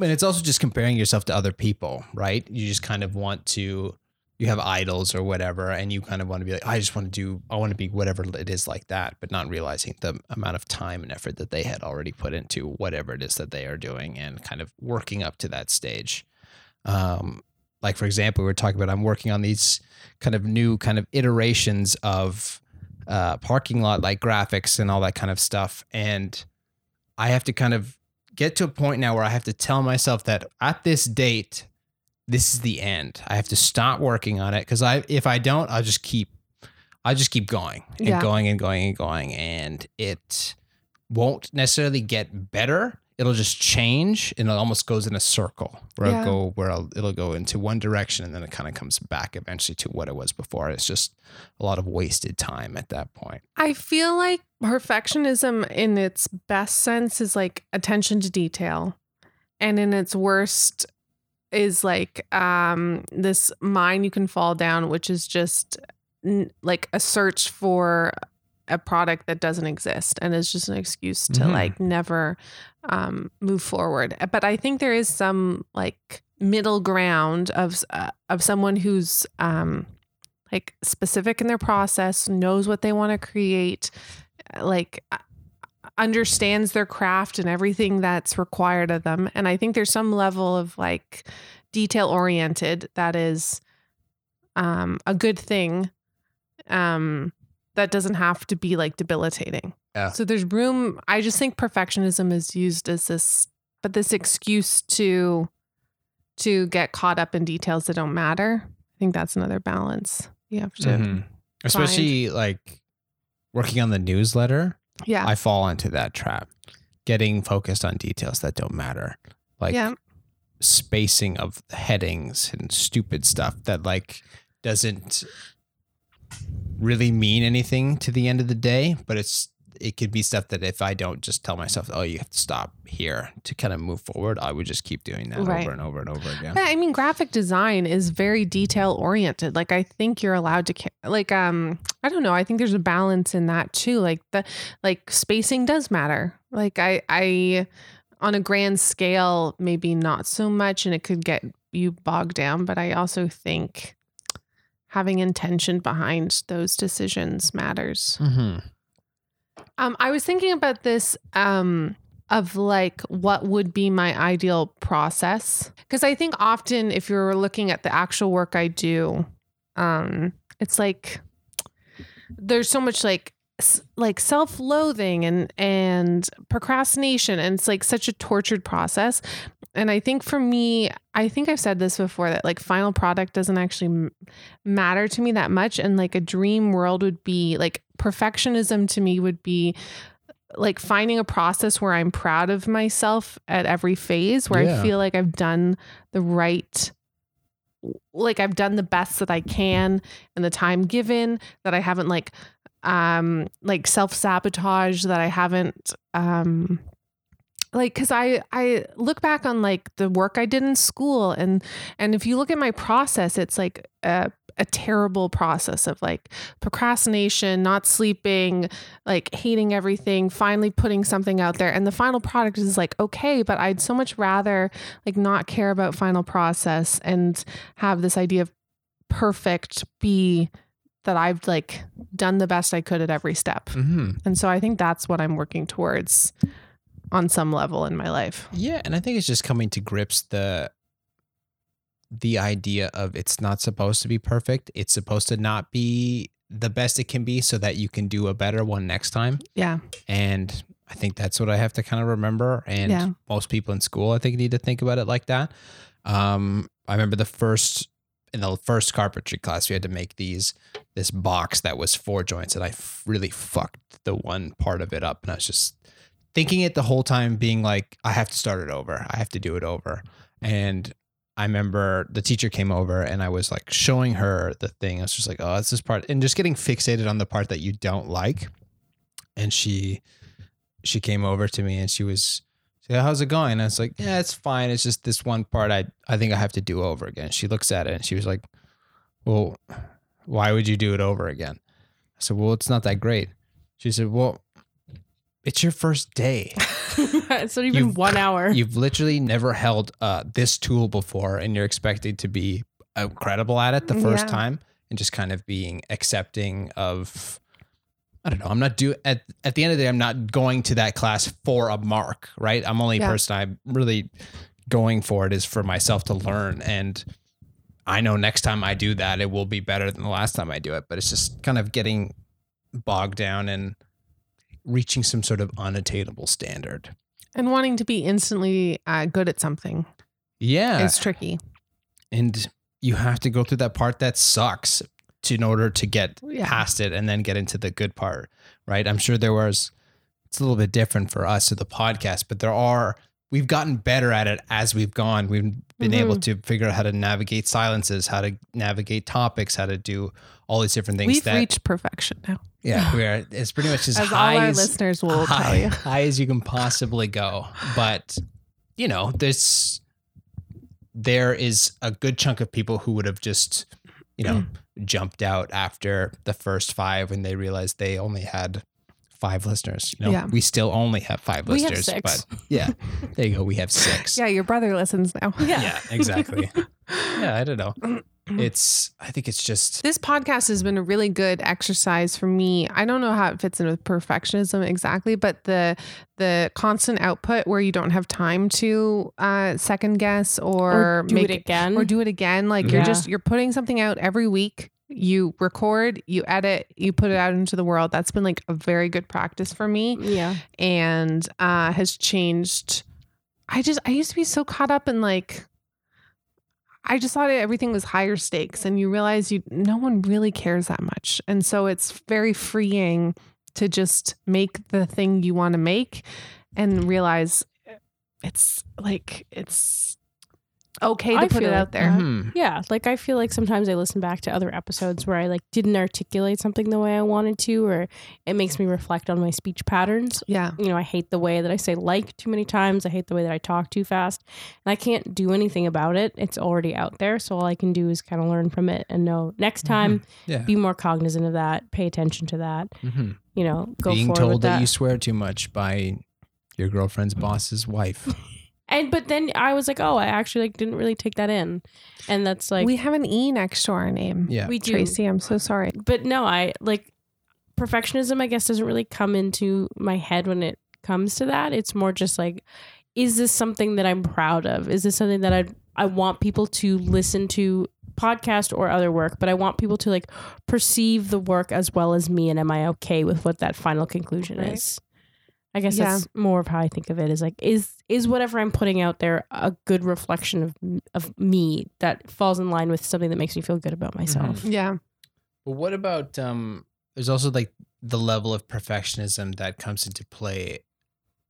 And it's also just comparing yourself to other people, right? You just kind of want to, you have idols or whatever, and you kind of want to be like, I just want to do, I want to be whatever it is like that, but not realizing the amount of time and effort that they had already put into whatever it is that they are doing and kind of working up to that stage. Um, like, for example, we were talking about, I'm working on these kind of new kind of iterations of uh, parking lot like graphics and all that kind of stuff. And I have to kind of get to a point now where I have to tell myself that at this date, this is the end. I have to stop working on it because I if I don't, I'll just keep I'll just keep going and Yeah. going and going and going, and it won't necessarily get better. It'll just change, and it almost goes in a circle where Yeah. it'll go where it'll, it'll go into one direction, and then it kind of comes back eventually to what it was before. It's just a lot of wasted time at that point. I feel like perfectionism in its best sense is like attention to detail. And in its worst is like um this mine you can fall down which is just n- like a search for a product that doesn't exist and is just an excuse to Mhm. like never um move forward. But I think there is some like middle ground of uh, of someone who's um like specific in their process, knows what they want to create, like uh, understands their craft and everything that's required of them. And I think there's some level of like detail oriented that is um, a good thing. Um, that doesn't have to be like debilitating. Yeah. So there's room. I just think perfectionism is used as this, but this excuse to to get caught up in details that don't matter. I think that's another balance you have to. Mhm. Especially like working on the newsletter. Yeah. I fall into that trap. Getting focused on details that don't matter. Like yeah. spacing of headings and stupid stuff that like doesn't really mean anything to the end of the day, but it's it could be stuff that if I don't just tell myself, "Oh, you have to stop here" to kind of move forward, I would just keep doing that Right. over and over and over again. Yeah, I mean, graphic design is very detail oriented. Like, I think you're allowed to, like, um, I don't know. I think there's a balance in that too. Like the, like spacing does matter. Like, I, I, on a grand scale, maybe not so much, and it could get you bogged down. But I also think having intention behind those decisions matters. Mm-hmm. Um, I was thinking about this um, of like what would be my ideal process. Because I think often if you're looking at the actual work I do, um, it's like there's so much like like self-loathing and and procrastination and it's like such a tortured process and i think for me i think i've said this before that like final product doesn't actually m- matter to me that much and like a dream world would be like perfectionism to me would be like finding a process where i'm proud of myself at every phase where Yeah. i feel like i've done the right like I've done the best that I can in the time given that I haven't like um like self-sabotage that I haven't um like cuz I I look back on like the work I did in school and and if you look at my process it's like a a terrible process of like procrastination, not sleeping, like hating everything, finally putting something out there and the final product is like okay, but I'd so much rather like not care about final process and have this idea of perfect be that I've like done the best I could at every step. Mm-hmm. And so I think that's what I'm working towards on some level in my life. Yeah, and I think it's just coming to grips the the idea of it's not supposed to be perfect. It's supposed to not be the best it can be so that you can do a better one next time. Yeah. And I think that's what I have to kind of remember. And Yeah. most people in school, I think, need to think about it like that. Um, I remember the first in the first carpentry class, we had to make these this box that was four joints, and I really fucked the one part of it up, and I was just thinking it the whole time, being like, I have to start it over. I have to do it over. And I remember the teacher came over and I was like showing her the thing. I was just like, oh, it's this part, and just getting fixated on the part that you don't like. And she she came over to me and she was said, how's it going? And I was like, yeah, it's fine. It's just this one part I I think I have to do over again. She looks at it and she was like, well, why would you do it over again? I said, well, it's not that great. She said, well, it's your first day. it's not even You've- one hour. You've literally never held uh, this tool before, and you're expected to be incredible at it the first Yeah. time, and just kind of being accepting of. I don't know. I'm not do at at the end of the day. I'm not going to that class for a mark, right? I'm only Yeah. person I'm really going for it is for myself to learn, and I know next time I do that, it will be better than the last time I do it. But it's just kind of getting bogged down and reaching some sort of unattainable standard. And wanting to be instantly uh, good at something Yeah, it's tricky. and you have to go through that part that sucks to, in order to get Yeah. past it and then get into the good part right i'm sure there was it's a little bit different for us with the podcast but there are we've gotten better at it as we've gone we've been able Mm-hmm. to figure out how to navigate silences how to navigate topics how to do all these different things We've that reached perfection now. yeah we're it's pretty much as, As all high our as listeners will high, tell you. high as you can possibly go. But you know, there's there is a good chunk of people who would have just, you know, jumped out after the first five when they realized they only had five listeners. You know, Yeah. we still only have five We have listeners, six. but yeah, there you go. We have six. Yeah, your brother listens now. Yeah, yeah, exactly. yeah, I don't know. It's. I think it's just. This podcast has been a really good exercise for me. I don't know how it fits in with perfectionism exactly, but the the constant output where you don't have time to uh, second guess or, Or do make it again. or do it again. Like you're just you're putting something out every week. You record, you edit, you put it out into the world. That's been like a very good practice for me yeah. and uh, has changed. I just I used to be so caught up in like I just thought everything was higher stakes, and you realize you no one really cares that much, and so it's very freeing to just make the thing you want to make, and realize it's like it's okay to I put it feel out it. there. Mhm. Yeah, like I feel like sometimes I listen back to other episodes where I like didn't articulate something the way I wanted to, or it makes me reflect on my speech patterns. Yeah, You know, I hate the way that I say like too many times. I hate the way that I talk too fast, and I can't do anything about it. It's already out there, so all I can do is kind of learn from it and know next time Yeah. be more cognizant of that, pay attention to that. Mhm. You know, go Being forward told with that. that. you swear too much by your girlfriend's boss's wife. and but then I was like, oh, I actually like didn't really take that in, and that's like we have an E next to our name. Yeah. we do. Tracy, I'm so sorry. but no, I like perfectionism, I guess, doesn't really come into my head when it comes to that. It's more just like, is this something that I'm proud of? Is this something that I I want people to listen to podcast or other work, but I want people to like perceive the work as well as me and am I okay with what that final conclusion Right. is? I guess Yeah. that's more of how I think of it is like is is whatever I'm putting out there a good reflection of of me that falls in line with something that makes me feel good about mm-hmm. myself. Yeah, But what about um there's also like the level of perfectionism that comes into play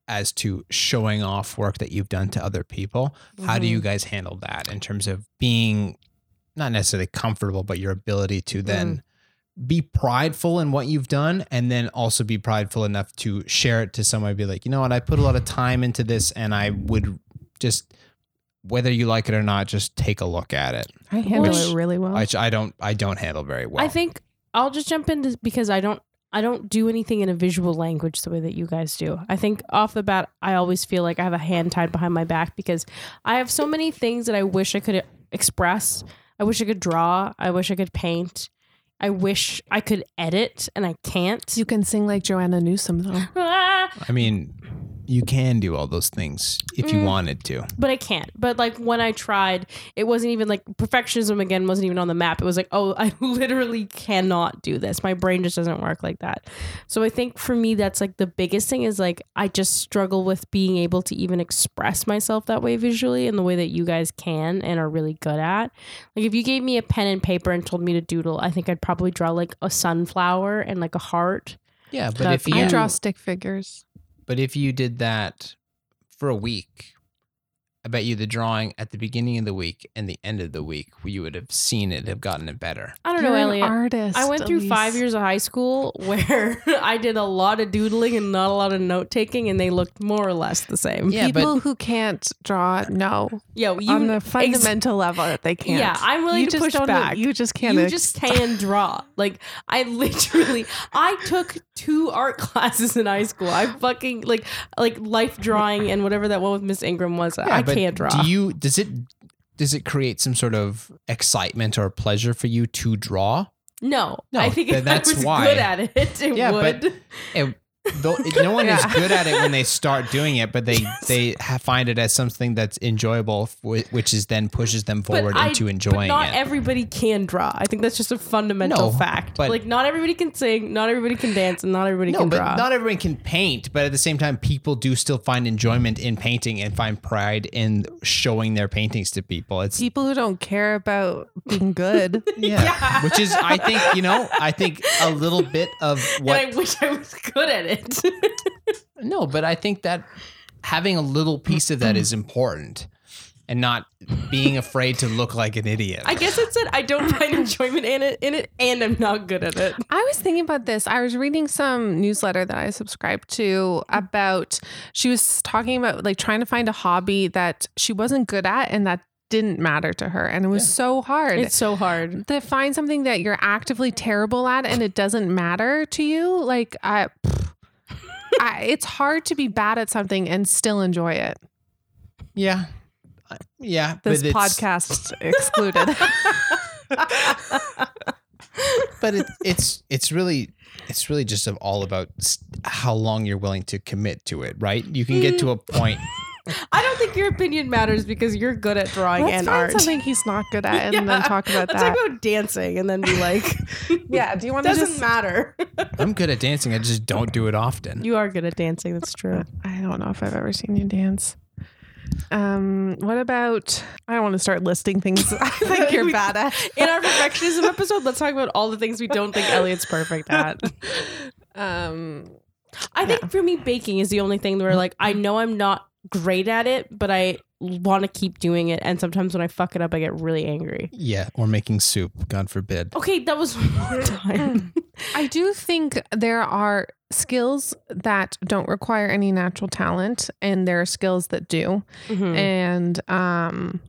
as to showing off work that you've done to other people. How do you mm-hmm. guys handle that in terms of being not necessarily comfortable, but your ability to then mm. Be prideful in what you've done and then also be prideful enough to share it to someone be like, you know what, I put a lot of time into this and I would just whether you like it or not, just take a look at it. I handle Which- it really well. Which I don't I don't handle very well. I think I'll just jump into because I don't I don't do anything in a visual language the way that you guys do. I think off the bat I always feel like I have a hand tied behind my back because I have so many things that I wish I could express. I wish I could draw, I wish I could paint. I wish I could edit and I can't. you can sing like Joanna Newsom though. Ah! I mean, you can do all those things if Mm. you wanted to. but I can't. But like when I tried, it wasn't even like perfectionism again wasn't even on the map. It was like, oh, I literally cannot do this. My brain just doesn't work like that. So I think for me, that's like the biggest thing is like I just struggle with being able to even express myself that way visually in the way that you guys can and are really good at. Like if you gave me a pen and paper and told me to doodle, I think I'd probably draw like a sunflower and like a heart. Yeah, but That's- if you I draw stick figures. But if you did that for a week, I bet you the drawing at the beginning of the week and the end of the week, you would have seen it, have gotten it better. I don't You're know, an Elliot. artist. I went through five years of high school where I did a lot of doodling and not a lot of note taking, and they looked more or less the same. Yeah, People but who can't draw know Yeah, you on the ex- fundamental level that they can't. Yeah, I'm willing you to just push don't know- back. You just can't. you ex- just can draw. Like I literally, I took two art classes in high school. I fucking like like life drawing and whatever that one with Miss Ingram was. I but can't draw. Do you does it does it create some sort of excitement or pleasure for you to draw? no, No, I think th- if that's I was why. good at it, it Yeah, would. but- It, though, it- no one is good at it when they start doing it, but they they ha- find it as something that's enjoyable, which is then pushes them forward I- into but enjoying not it. everybody can draw. I think that's just a fundamental No, fact. but- like not everybody can sing, not everybody can dance, and not everybody no, can but draw. not everyone can paint. But at the same time, people do still find enjoyment in painting and find pride in showing their paintings to people. It's people who don't care about being good. yeah, which is I think you know I think a little bit of what and I wish I was good at it. No, but I think that having a little piece of that is important and not being afraid to look like an idiot. I guess it said I don't find enjoyment in it, in it, and I'm not good at it. I was thinking about this. I was reading some newsletter that I subscribed to about she was talking about like trying to find a hobby that she wasn't good at and that didn't matter to her and it was so hard. It's so hard. to find something that you're actively terrible at and it doesn't matter to you like I, I it's hard to be bad at something and still enjoy it yeah. Yeah. this podcast excluded But it, it's it's really it's really just all about how long you're willing to commit to it, right? You can get to a mm. point. I don't think your opinion matters because you're good at drawing let's and find art. something he's not good at and then talk about Let's that talk about dancing and then be like, yeah do you want to doesn't just matter. I'm good at dancing. I just don't do it often. you are good at dancing. That's true. I don't know if I've ever seen you dance. Um, what about? I don't want to start listing things I think you're bad at. In our perfectionism episode, let's talk about all the things we don't think Elliot's perfect at. Um, I think for me, baking is the only thing where like I know I'm not great at it, but I want to keep doing it. And sometimes when I fuck it up, I get really angry. Yeah, or making soup, God forbid. Okay, that was one time. I do think there are skills that don't require any natural talent, and there are skills that do. Mhm. And um,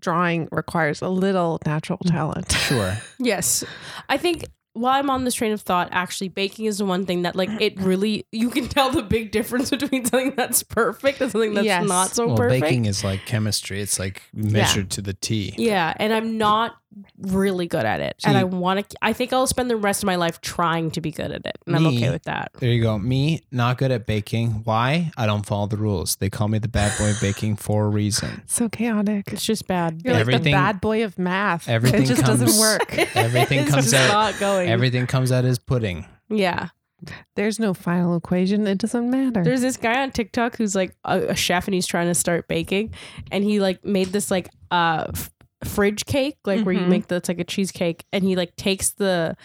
drawing requires a little natural talent. Sure. Yes. I think while I'm on this train of thought, actually baking is the one thing that like it really you can tell the big difference between something that's perfect and something that's Yes. not so well, perfect. baking is like chemistry. It's like measured to the T. yeah, and I'm not really good at it. See- and I want to I think I'll spend the rest of my life trying to be good at it. And I'm okay with that. There you go. Me, not good at baking. Why? I don't follow the rules. They call me the bad boy of baking for a reason. So chaotic. It's just bad. You're like Everything- the bad boy of math. everything it just comes- doesn't work. Everything It's comes just out. not going. Everything comes out as pudding. yeah. There's no final equation. It doesn't matter. There's this guy on TikTok who's like a, a chef and he's trying to start baking, and he like made this like uh f- fridge cake, like where you Mhm. make the it's like a cheesecake, and he like takes the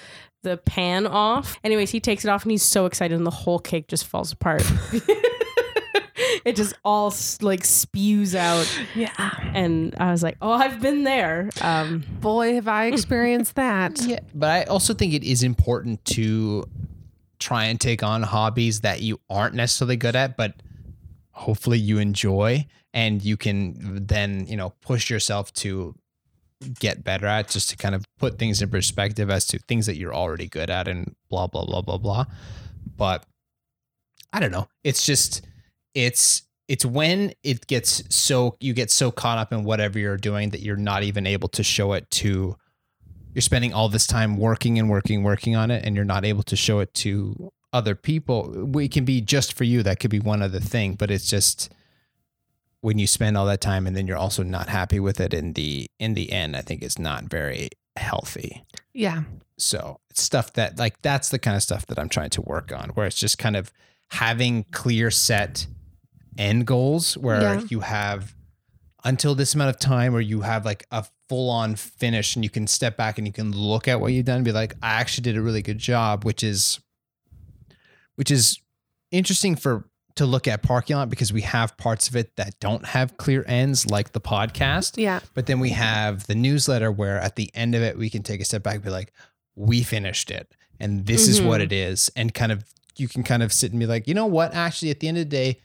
the pan off. Anyways, he takes it off and he's so excited, and the whole cake just falls apart. it just all like spews out, yeah. and I was like, oh, I've been there. Um, Boy, have I experienced that. Yeah, but I also think it is important to try and take on hobbies that you aren't necessarily good at, but hopefully you enjoy and you can then, you know, push yourself to get better at just to kind of put things in perspective as to things that you're already good at and blah blah blah blah blah. But I don't know. It's just it's it's when it gets so you get so caught up in whatever you're doing that you're not even able to show it to you're spending all this time working and working working on it and you're not able to show it to other people. It can be just for you. That could be one other thing, but it's just when you spend all that time and then you're also not happy with it in the in the end. I think it's not very healthy. Yeah. So it's stuff that like that's the kind of stuff that I'm trying to work on, where it's just kind of having clear set end goals where Yeah. you have until this amount of time where you have like a full on finish and you can step back and you can look at what you've done and be like, I actually did a really good job, which is which is interesting for to look at parking lot because we have parts of it that don't have clear ends like the podcast. Yeah. But then we have the newsletter where at the end of it, we can take a step back and be like, we finished it. And this is what Mhm. it is. And kind of, you can kind of sit and be like, you know what? Actually, at the end of the day,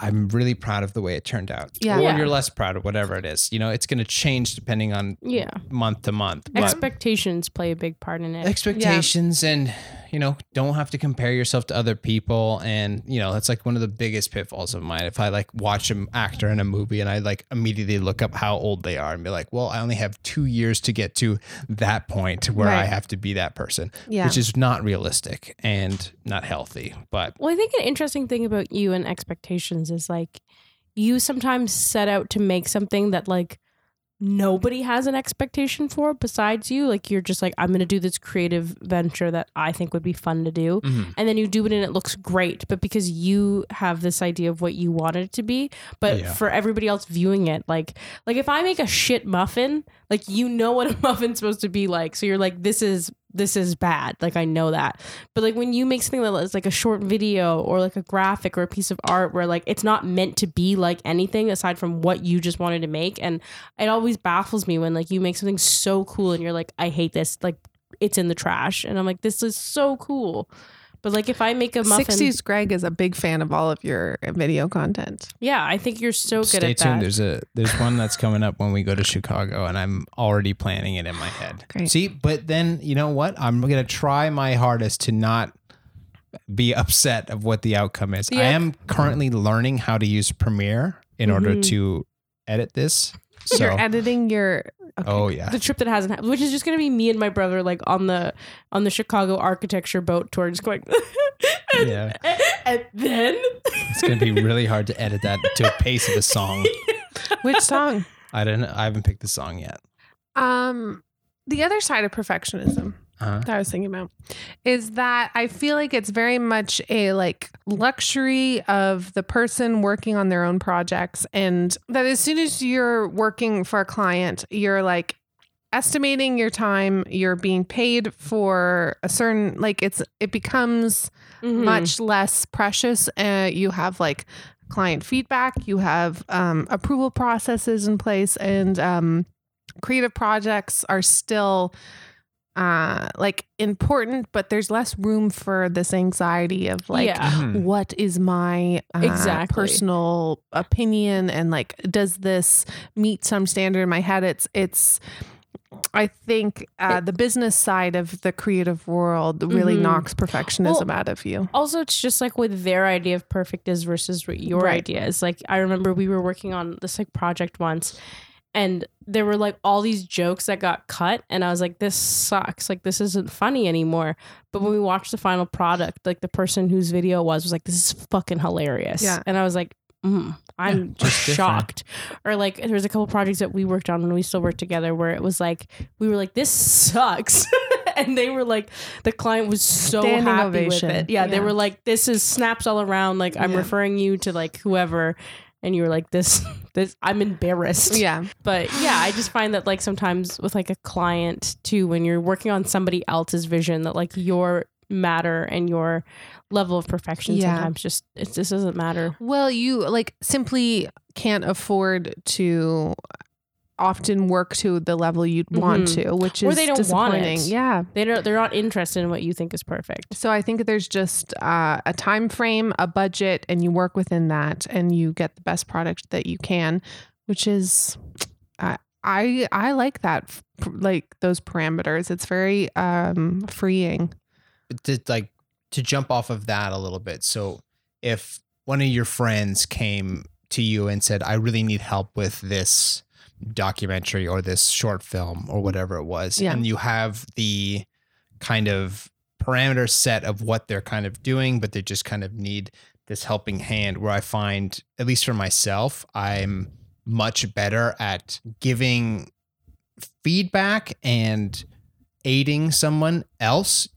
I'm really proud of the way it turned out. Yeah. Or Yeah. you're less proud of whatever it is. You know, it's going to change depending on Yeah. month to month. But Expectations play a big part in it. expectations and you know don't have to compare yourself to other people. And you know that's like one of the biggest pitfalls of mine. If i like watch an actor in a movie and i like immediately look up how old they are and be like well i only have two years to get to that point where i have to be that person Yeah. which is not realistic and not healthy but Well, I think an interesting thing about you and expectations is like you sometimes set out to make something that like nobody has an expectation for besides you. Like you're just like, I'm going to do this creative venture that I think would be fun to do. Mhm. And then you do it and it looks great. But because you have this idea of what you want it to be, but Yeah. for everybody else viewing it, like, like if I make a shit muffin, like you know what a muffin's supposed to be like. So you're like, this is this is bad. Like I know that. But like when you make something that is like a short video or like a graphic or a piece of art where like it's not meant to be like anything aside from what you just wanted to make. And it always baffles me when like you make something so cool and you're like, I hate this. Like it's in the trash. And I'm like, this is so cool. But like if I make a muffin, 60s Greg is a big fan of all of your video content. yeah, I think you're so good stay at tuned that. there's a there's one that's coming up when we go to chicago and i'm already planning it in my head Great. see but then you know what i'm gonna try my hardest to not be upset of what the outcome is i Yeah. am currently learning how to use premiere in order Mhm. to edit this so You're editing your. Okay. oh yeah the trip that hasn't happened, which is just gonna be me and my brother like on the on the Chicago architecture boat tour, just going. and, Yeah. and then it's gonna be really hard to edit that to a pace of a song Which song? i don't i haven't picked the song yet Um, the other side of perfectionism uh-huh. that I was thinking about is that I feel like it's very much a like luxury of the person working on their own projects, and that as soon as you're working for a client, you're like estimating your time, you're being paid for a certain like it's it becomes Mhm. much less precious. Uh, you have like client feedback, you have um, approval processes in place, and um, creative projects are still uh, like important, but there's less room for this anxiety of like, Yeah. Mhm. what is my uh, Exactly. personal opinion, and like, does this meet some standard in my head? It's it's. I think uh, the business side of the creative world really Mhm. knocks perfectionism out of you. Also, it's just like what their idea of perfect is versus what your Right. idea is. Like, I remember we were working on this like project once, and there were like all these jokes that got cut, and I was like, "This sucks. Like, this isn't funny anymore." But when we watched the final product, like the person whose video it was was like, "This is fucking hilarious," Yeah. and I was like. Mm, I'm just different. shocked. Or like there was a couple projects that we worked on when we still worked together where it was like we were like this sucks, and they were like the client was so Standing happy ovation. with it. Yeah, they were like this is snaps all around. Like I'm Yeah. referring you to like whoever, and you were like this this I'm embarrassed. Yeah. But yeah, I just find that like sometimes with like a client too, when you're working on somebody else's vision, that like your matter and your level of perfection Yeah. sometimes just it just doesn't matter. Well, you like simply can't afford to often work to the level you'd want Mhm. to, which Or is they don't want it. disappointing. Yeah. They don't they're not interested in what you think is perfect. So I think there's just uh, a time frame, a budget, and you work within that, and you get the best product that you can, which is, uh, I I like that, like those parameters. It's very um, freeing. to like to jump off of that a little bit. So if one of your friends came to you and said, "I really need help with this documentary or this short film or whatever it was," Yeah. and you have the kind of parameter set of what they're kind of doing, but they just kind of need this helping hand. Where I find, at least for myself, I'm much better at giving feedback and aiding someone else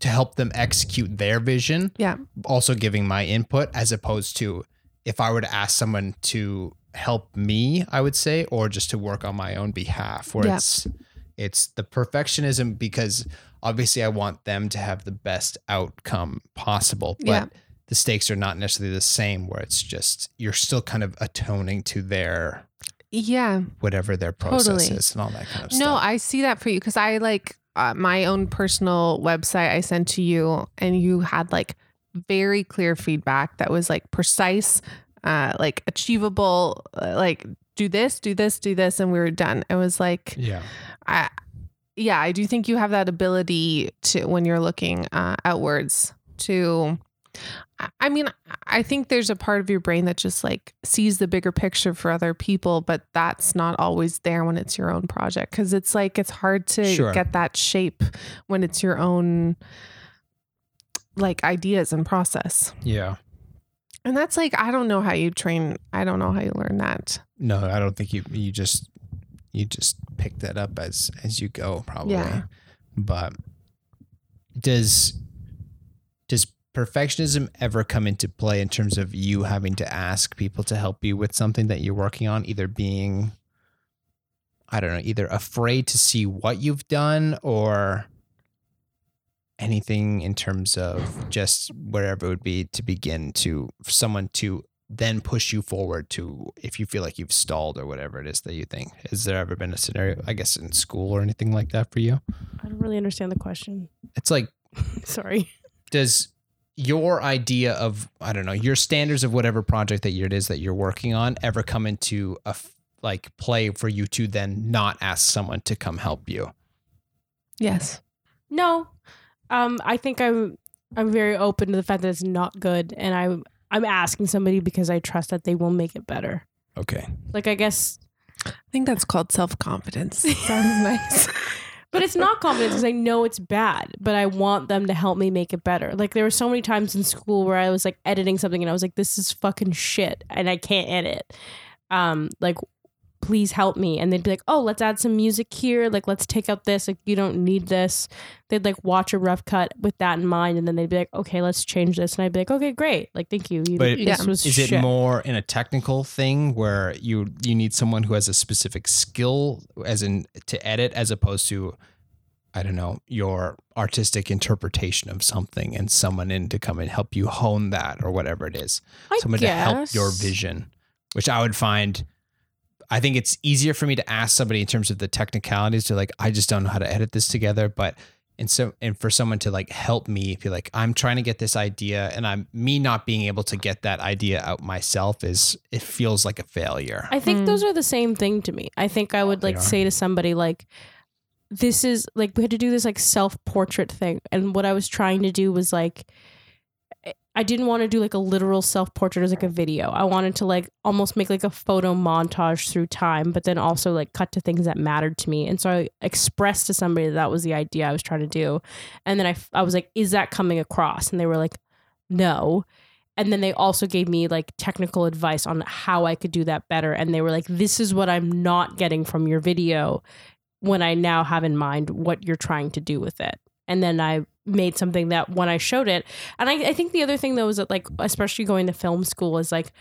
to help them execute their vision. Yeah. Also giving my input as opposed to if I were to ask someone to help me, I would say, or just to work on my own behalf, where Yeah. it's it's the perfectionism because obviously I want them to have the best outcome possible. But Yeah. the stakes are not necessarily the same where it's just you're still kind of atoning to their Yeah. whatever their process Totally. is and all that kind of No, stuff. No, I see that for you because I like uh, my own personal website I sent to you, and you had like very clear feedback that was like precise, uh, like achievable, uh, like do this, do this, do this, and we were done. It was like, yeah. I, yeah, I do think you have that ability to when you're looking uh, outwards to. I- I mean, I think there's a part of your brain that just like sees the bigger picture for other people, but that's not always there when it's your own project because it's like it's hard to Sure. get that shape when it's your own like ideas and process. Yeah. And that's like I don't know how you train. I don't know how you learn that. No, I don't think you you just you just pick that up as as you go probably. Yeah. But does does perfectionism ever come into play in terms of you having to ask people to help you with something that you're working on either being I don't know, either afraid to see what you've done or anything in terms of just wherever it would be to begin to for someone to then push you forward to if you feel like you've stalled or whatever it is that you think. Has there ever been a scenario, I guess, in school or anything like that for you? I don't really understand the question. It's like, Sorry. does your idea of I don't know your standards of whatever project that it is that you're working on ever come into a like play for you to then not ask someone to come help you? Yes. No, um, I think I'm I'm very open to the fact that it's not good, and I'm I'm asking somebody because I trust that they will make it better. Okay. Like I guess, I think that's called self confidence. Sounds nice. but it's not confidence because I know it's bad, but I want them to help me make it better. Like there were so many times in school where I was like editing something and I was like, "This is fucking shit," and I can't edit. Um, like please help me. And they'd be like oh let's add some music here. Like let's take out this. Like you don't need this. They'd like watch a rough cut with that in mind. And then they'd be like okay let's change this. And i'd be like okay great. Like thank you, you But Yeah. was Is shit. it more in a technical thing where you you need someone who has a specific skill as in to edit as opposed to I don't know, your artistic interpretation of something and someone in to come and help you hone that or whatever it is. I someone to help your vision, which I would find I think it's easier for me to ask somebody in terms of the technicalities to like I just don't know how to edit this together, but and so and for someone to like help me be like I'm trying to get this idea and I'm me not being able to get that idea out myself is it feels like a failure. I think Mm. those are the same thing to me. I think I would like say to somebody like this is like we had to do this like self-portrait thing and what I was trying to do was like I didn't want to do like a literal self-portrait as like a video. I wanted to like almost make like a photo montage through time but then also like cut to things that mattered to me. And so I expressed to somebody that, that was the idea I was trying to do. And then I I was like is that coming across? And they were like no. And then they also gave me like technical advice on how I could do that better. And they were like, this is what I'm not getting from your video when I now have in mind what you're trying to do with it. And then I made something that when I showed it, and I, I think the other thing though is that like, especially going to film school is like,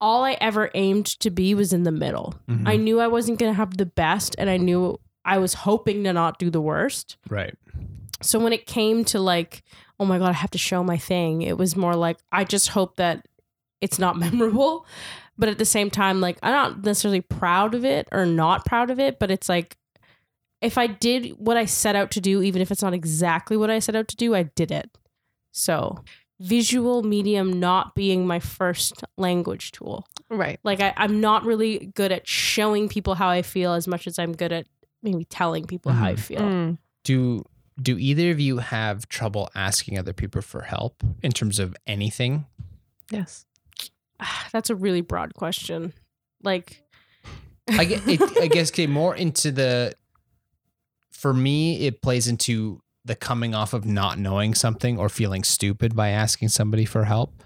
all I ever aimed to be was in the middle. Mhm. I knew I wasn't going to have the best, and I knew I was hoping to not do the worst. right. So when it came to like, oh my god, I have to show my thing, it was more like I just hope that it's not memorable. But at the same time, like I'm not necessarily proud of it or not proud of it, but it's like if I did what I set out to do, even if it's not exactly what I set out to do, I did it. So visual medium not being my first language tool. Right. Like I, I'm not really good at showing people how I feel as much as I'm good at maybe telling people how I Mhm. feel. Mm. Do do either of you have trouble asking other people for help in terms of anything? Yes. That's a really broad question. Like, I get it, I guess okay, more into the for me it plays into the coming off of not knowing something or feeling stupid by asking somebody for help.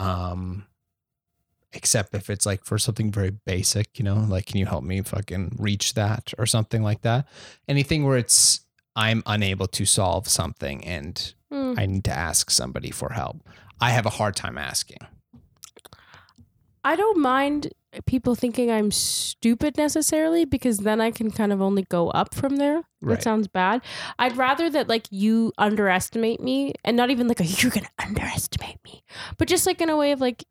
Um, except if it's like for something very basic, you know, like can you help me fucking reach that or something like that. Anything where it's I'm unable to solve something and Hmm. I need to ask somebody for help. I have a hard time asking. I don't mind people thinking I'm stupid necessarily because then I can kind of only go up from there. Right. That sounds bad. I'd rather that like you underestimate me and not even like a you're gonna underestimate me, but just like in a way of like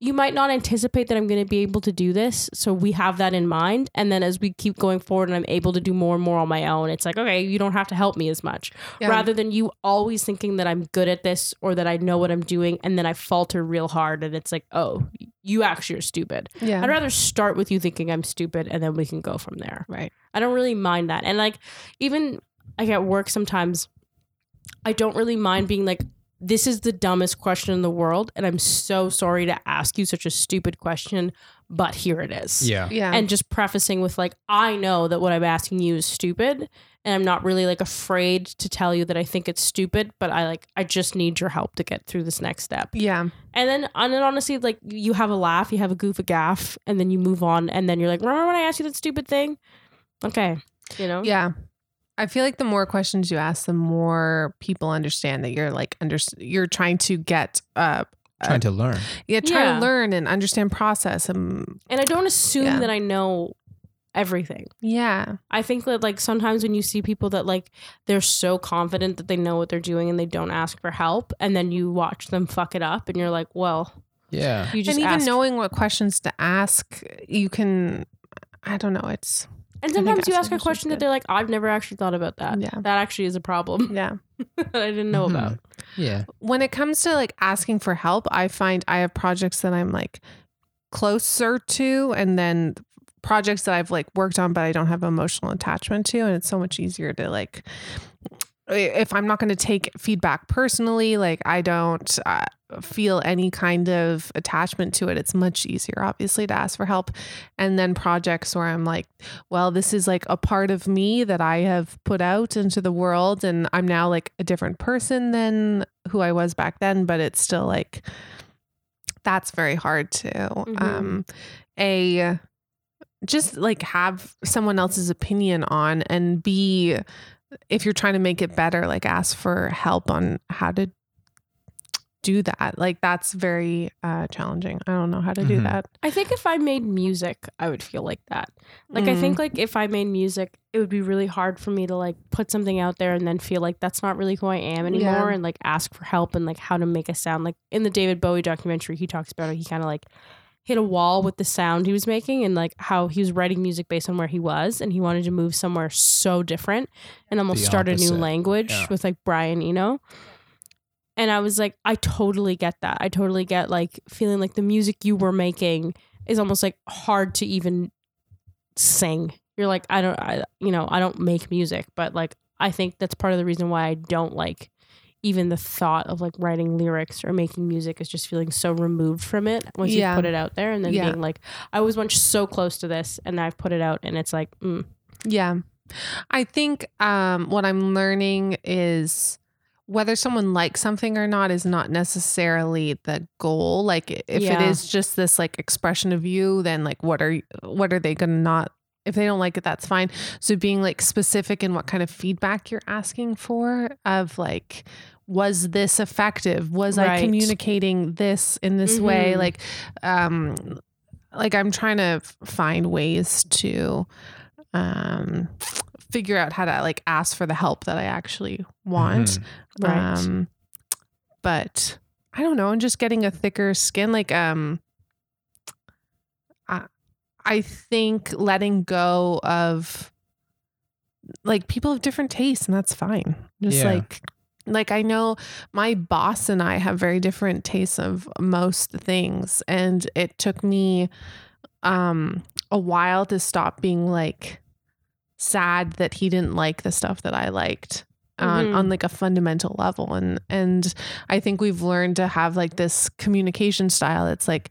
you might not anticipate that I'm going to be able to do this. So we have that in mind. And then as we keep going forward and I'm able to do more and more on my own, it's like, okay, you don't have to help me as much. Yeah. Rather than you always thinking that I'm good at this or that I know what I'm doing. And then I falter real hard. And it's like, oh, you actually are stupid. Yeah. I'd rather start with you thinking I'm stupid and then we can go from there. Right. I don't really mind that. And like, even like at work sometimes, I don't really mind being like, this is the dumbest question in the world. And I'm so sorry to ask you such a stupid question, but here it is. Yeah. Yeah. And just prefacing with like, I know that what I'm asking you is stupid. And I'm not really like afraid to tell you that I think it's stupid, but I like, I just need your help to get through this next step. yeah. And then, and then honestly, like you have a laugh, you have a goof, a gaff, and then you move on. And then you're like, remember when I asked you that stupid thing? Okay. You know? Yeah. I feel like the more questions you ask, the more people understand that you're like under you're trying to get uh Trying to learn. yeah, trying Yeah. to learn and understand process and And I don't assume Yeah. that I know everything. yeah. I think that like sometimes when you see people that like they're so confident that they know what they're doing and they don't ask for help, and then you watch them fuck it up, and you're like, well, Yeah. you just and even asked- knowing what questions to ask, you can I don't know, it's And sometimes you ask a questions question that they're like, I've never actually thought about that. Yeah. That actually is a problem yeah. that I didn't know Mhm. about. Yeah. when it comes to like asking for help, I find I have projects that I'm like closer to and then projects that I've like worked on but I don't have emotional attachment to and it's so much easier to like if I'm not going to take feedback personally, like I don't uh, feel any kind of attachment to it, it's much easier, obviously, to ask for help. And then projects where I'm like, well, this is like a part of me that I have put out into the world, and I'm now like a different person than who I was back then, but it's still like, that's very hard to, Mhm. um, a, just like have someone else's opinion on and be if you're trying to make it better, like ask for help on how to do that. Like that's very uh, challenging. I don't know how to do Mhm. that. I think if I made music, I would feel like that. Like I Mm. think like if I made music, it would be really hard for me to like put something out there and then feel like that's not really who I am anymore Yeah. and like ask for help and like how to make a sound. Like in the David Bowie documentary, he talks about it. He kind of like hit a wall with the sound he was making and like how he was writing music based on where he was and he wanted to move somewhere so different and almost start a new language Yeah. with like Brian Eno. And I was like, I totally get that. I totally get like feeling like the music you were making is almost like hard to even sing. You're like, I don't, I, you know, I don't make music, but like, I think that's part of the reason why I don't like even the thought of like writing lyrics or making music is just feeling so removed from it once Yeah. you put it out there and then Yeah. being like, I was once so close to this and I've put it out and it's like, mm, Yeah. I think um, what I'm learning is whether someone likes something or not is not necessarily the goal. Like if it Yeah. is just this like expression of you, then like what are what are they gonna not if they don't like it, that's fine. So being like specific in what kind of feedback you're asking for of like was this effective? Was I communicating this in this way? Mhm. Like um like I'm trying to find ways to um figure out how to like ask for the help that I actually want. Mhm. right. Um but I don't know, I'm just getting a thicker skin like um I I think letting go of like people have different tastes and that's fine. Just Yeah. like like I know my boss and I have very different tastes of most things and it took me um a while to stop being like sad that he didn't like the stuff that I liked on, Mhm. on like a fundamental level and and I think we've learned to have like this communication style. It's like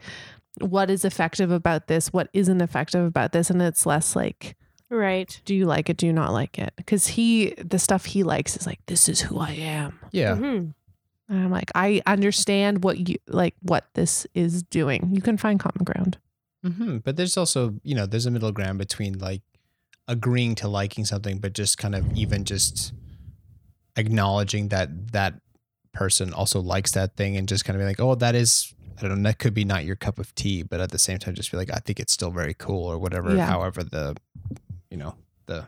what is effective about this? What isn't effective about this? And it's less like Right. Do you like it? Do you not like it? Because he, the stuff he likes is like, this is who I am. Yeah. Mhm. And I'm like, I understand what you like, what this is doing. You can find common ground. hmm But there's also, you know, there's a middle ground between like agreeing to liking something, but just kind of even just acknowledging that that person also likes that thing and just kind of be like, oh, that is, I don't know, that could be not your cup of tea, but at the same time, just be like, I think it's still very cool or whatever, Yeah. however the, you know, the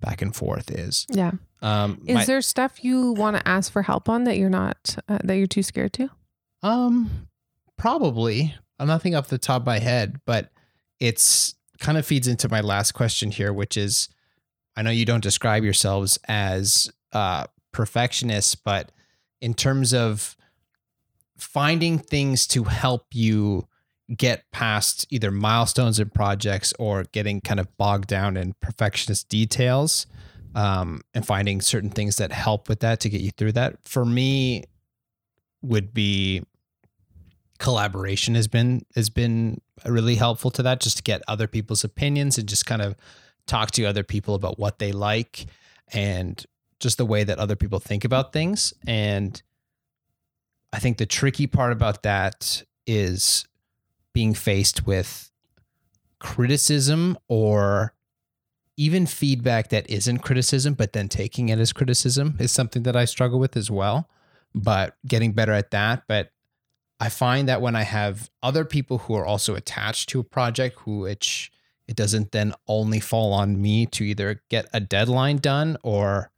back and forth is. Yeah. Um, Is my- there stuff you want to ask for help on that you're not, uh, that you're too scared to? Um, probably. I'm nothing off the top of my head, but it's kind of feeds into my last question here, which is, I know you don't describe yourselves as uh, perfectionists, but in terms of finding things to help you get past either milestones in projects or getting kind of bogged down in perfectionist details um, and finding certain things that help with that to get you through that. For me would be collaboration has been has been really helpful to that just to get other people's opinions and just kind of talk to other people about what they like and just the way that other people think about things. And i think the tricky part about that is being faced with criticism or even feedback that isn't criticism but then taking it as criticism is something that i struggle with as well but getting better at that but I find that when I have other people who are also attached to a project, who which it doesn't then only fall on me to either get a deadline done or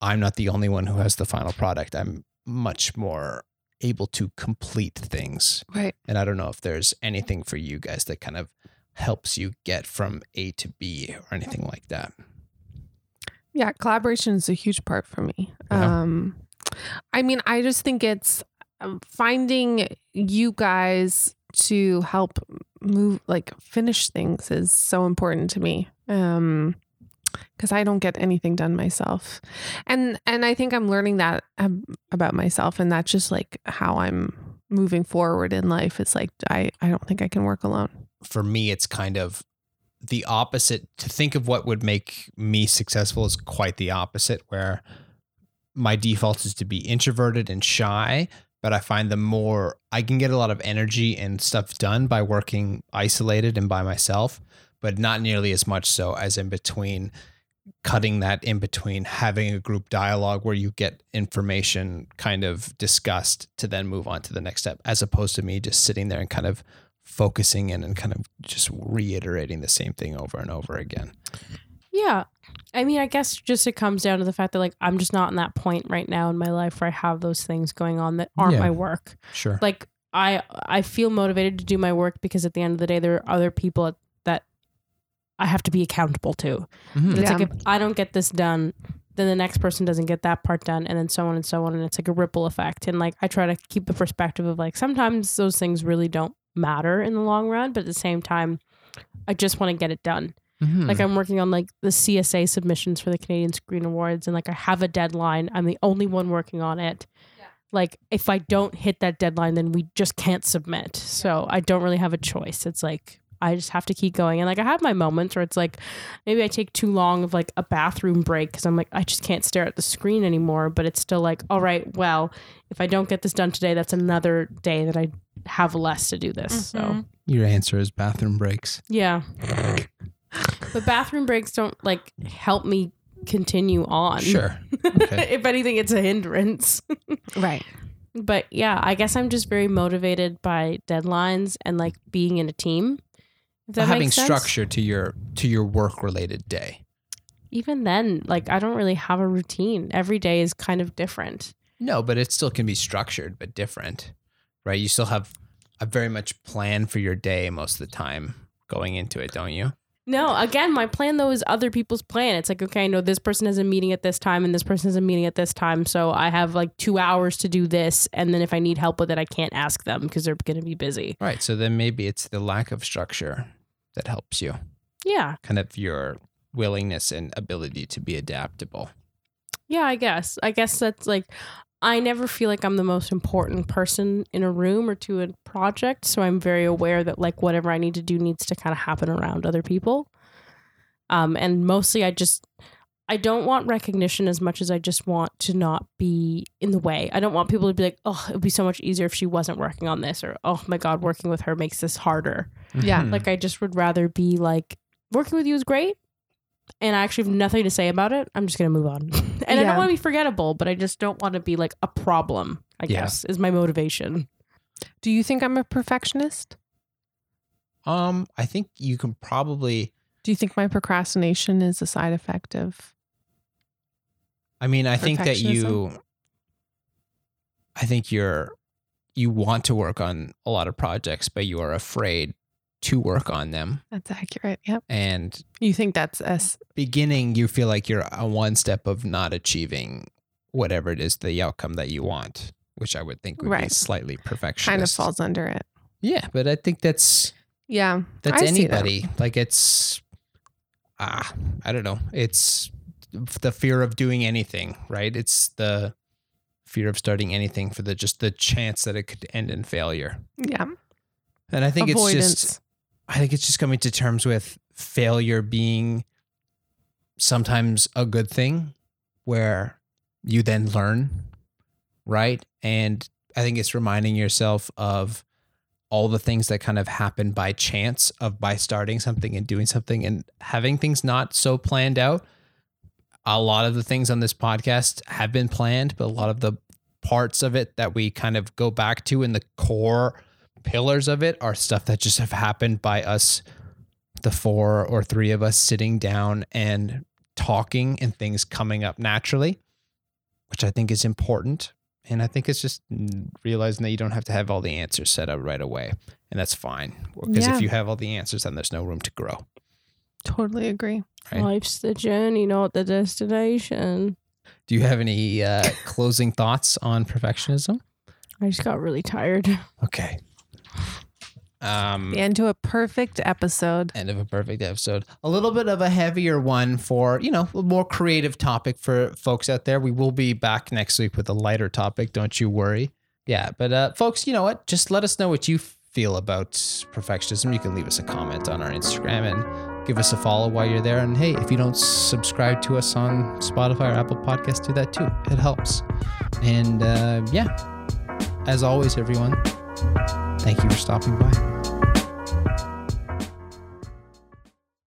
I'm not the only one who has the final product. I'm much more able to complete things. Right. And I don't know if there's anything for you guys that kind of helps you get from A to B or anything like that. Yeah, collaboration is a huge part for me. Yeah. Um, I mean, I just think it's um, finding you guys to help move, like finish things, is so important to me. Um, because I don't get anything done myself, and and I think I'm learning that um, about myself, and that's just like how I'm moving forward in life. It's like I I don't think I can work alone. for me, it's kind of the opposite. To think of what would make me successful is quite the opposite, where my default is to be introverted and shy. But I find the more I can get a lot of energy and stuff done by working isolated and by myself, but not nearly as much so as in between cutting that in between having a group dialogue where you get information kind of discussed to then move on to the next step, as opposed to me just sitting there and kind of focusing in and kind of just reiterating the same thing over and over again. Yeah. I mean, I guess just it comes down to the fact that like I'm just not in that point right now in my life where I have those things going on that aren't Yeah. my work. Sure. Like I I feel motivated to do my work because at the end of the day there are other people that I have to be accountable to. Mhm. It's Yeah. like if I don't get this done, then the next person doesn't get that part done and then so on and so on and it's like a ripple effect and like I try to keep the perspective of like sometimes those things really don't matter in the long run, but at the same time I just want to get it done. Mhm. Like I'm working on like the CSA submissions for the Canadian Screen Awards and like I have a deadline. I'm the only one working on it. Like if I don't hit that deadline then we just can't submit. So I don't really have a choice. It's like I just have to keep going. And like I have my moments where it's like maybe I take too long of like a bathroom break cuz I'm like I just can't stare at the screen anymore, but it's still like all right, well, if I don't get this done today, that's another day that I have less to do this. So Mhm. Your answer is bathroom breaks. yeah. but bathroom breaks don't like help me continue on. Sure. Okay. if anything, it's a hindrance. Right. but yeah, I guess I'm just very motivated by deadlines and like being in a team. Having structure to your to your work related day. Even then, like I don't really have a routine. Every day is kind of different. No, but it still can be structured but different. Right? You still have a very much plan for your day most of the time going into it, don't you? No, again, my plan though is other people's plan. It's like, okay, I know this person has a meeting at this time and this person has a meeting at this time. So I have like two hours to do this. And then if I need help with it, I can't ask them because they're going to be busy. Right. So then maybe it's the lack of structure that helps you. Yeah. Kind of your willingness and ability to be adaptable. Yeah, I guess. I guess that's like, I never feel like I'm the most important person in a room or to a project. So I'm very aware that like whatever I need to do needs to kind of happen around other people. Um, and mostly, I just I don't want recognition as much as I just want to not be in the way. I don't want people to be like, oh, it would be so much easier if she wasn't working on this, or oh my god, working with her makes this harder. Yeah. Mhm. Like I just would rather be like working with you is great. And I actually have nothing to say about it. I'm just gonna move on. and I don't want to be forgettable, but I just don't want to be like a problem, I Yeah. guess, is my motivation. Do you think I'm a perfectionist? um, I think you can probably. Do you think my procrastination is a side effect of I mean, I think that you. I think you're. You want to work on a lot of projects, but you are afraid to work on them. that's accurate? Yep. And You think that's us? beginning, you feel like you're a one step of not achieving whatever it is the outcome that you want, which I would think would be slightly perfectionist. Kind of falls under it. Yeah, but I think that's Yeah. that's I see that. anybody. Like it's ah, I don't know. It's the fear of doing anything, right? It's the fear of starting anything for the just the chance that it could end in failure. Yeah. And I think it's just I think it's just coming to terms with failure being sometimes a good thing where you then learn, right? And I think it's reminding yourself of all the things that kind of happen by chance of by starting something and doing something and having things not so planned out. A lot of the things on this podcast have been planned, but a lot of the parts of it that we kind of go back to in the core pillars of it are stuff that just have happened by us, the four or three of us sitting down and talking and things coming up naturally, which I think is important. And I think it's just realizing that you don't have to have all the answers set up right away. And that's fine. Because Yeah. if you have all the answers, then there's no room to grow. Totally agree. Right. Life's the journey, not the destination. Do you have any uh, closing thoughts on perfectionism? I just got really tired. Okay. Um, The end to a perfect episode. end of a perfect episode. A little bit of a heavier one for, you know, a more creative topic for folks out there. We will be back next week with a lighter topic. Don't you worry. Yeah. But, uh, folks, you know what? Just let us know what you feel about perfectionism. You can leave us a comment on our Instagram and give us a follow while you're there. And hey, if you don't subscribe to us on Spotify or Apple Podcasts, do that too. It helps. And uh, yeah, as always, everyone, thank you for stopping by.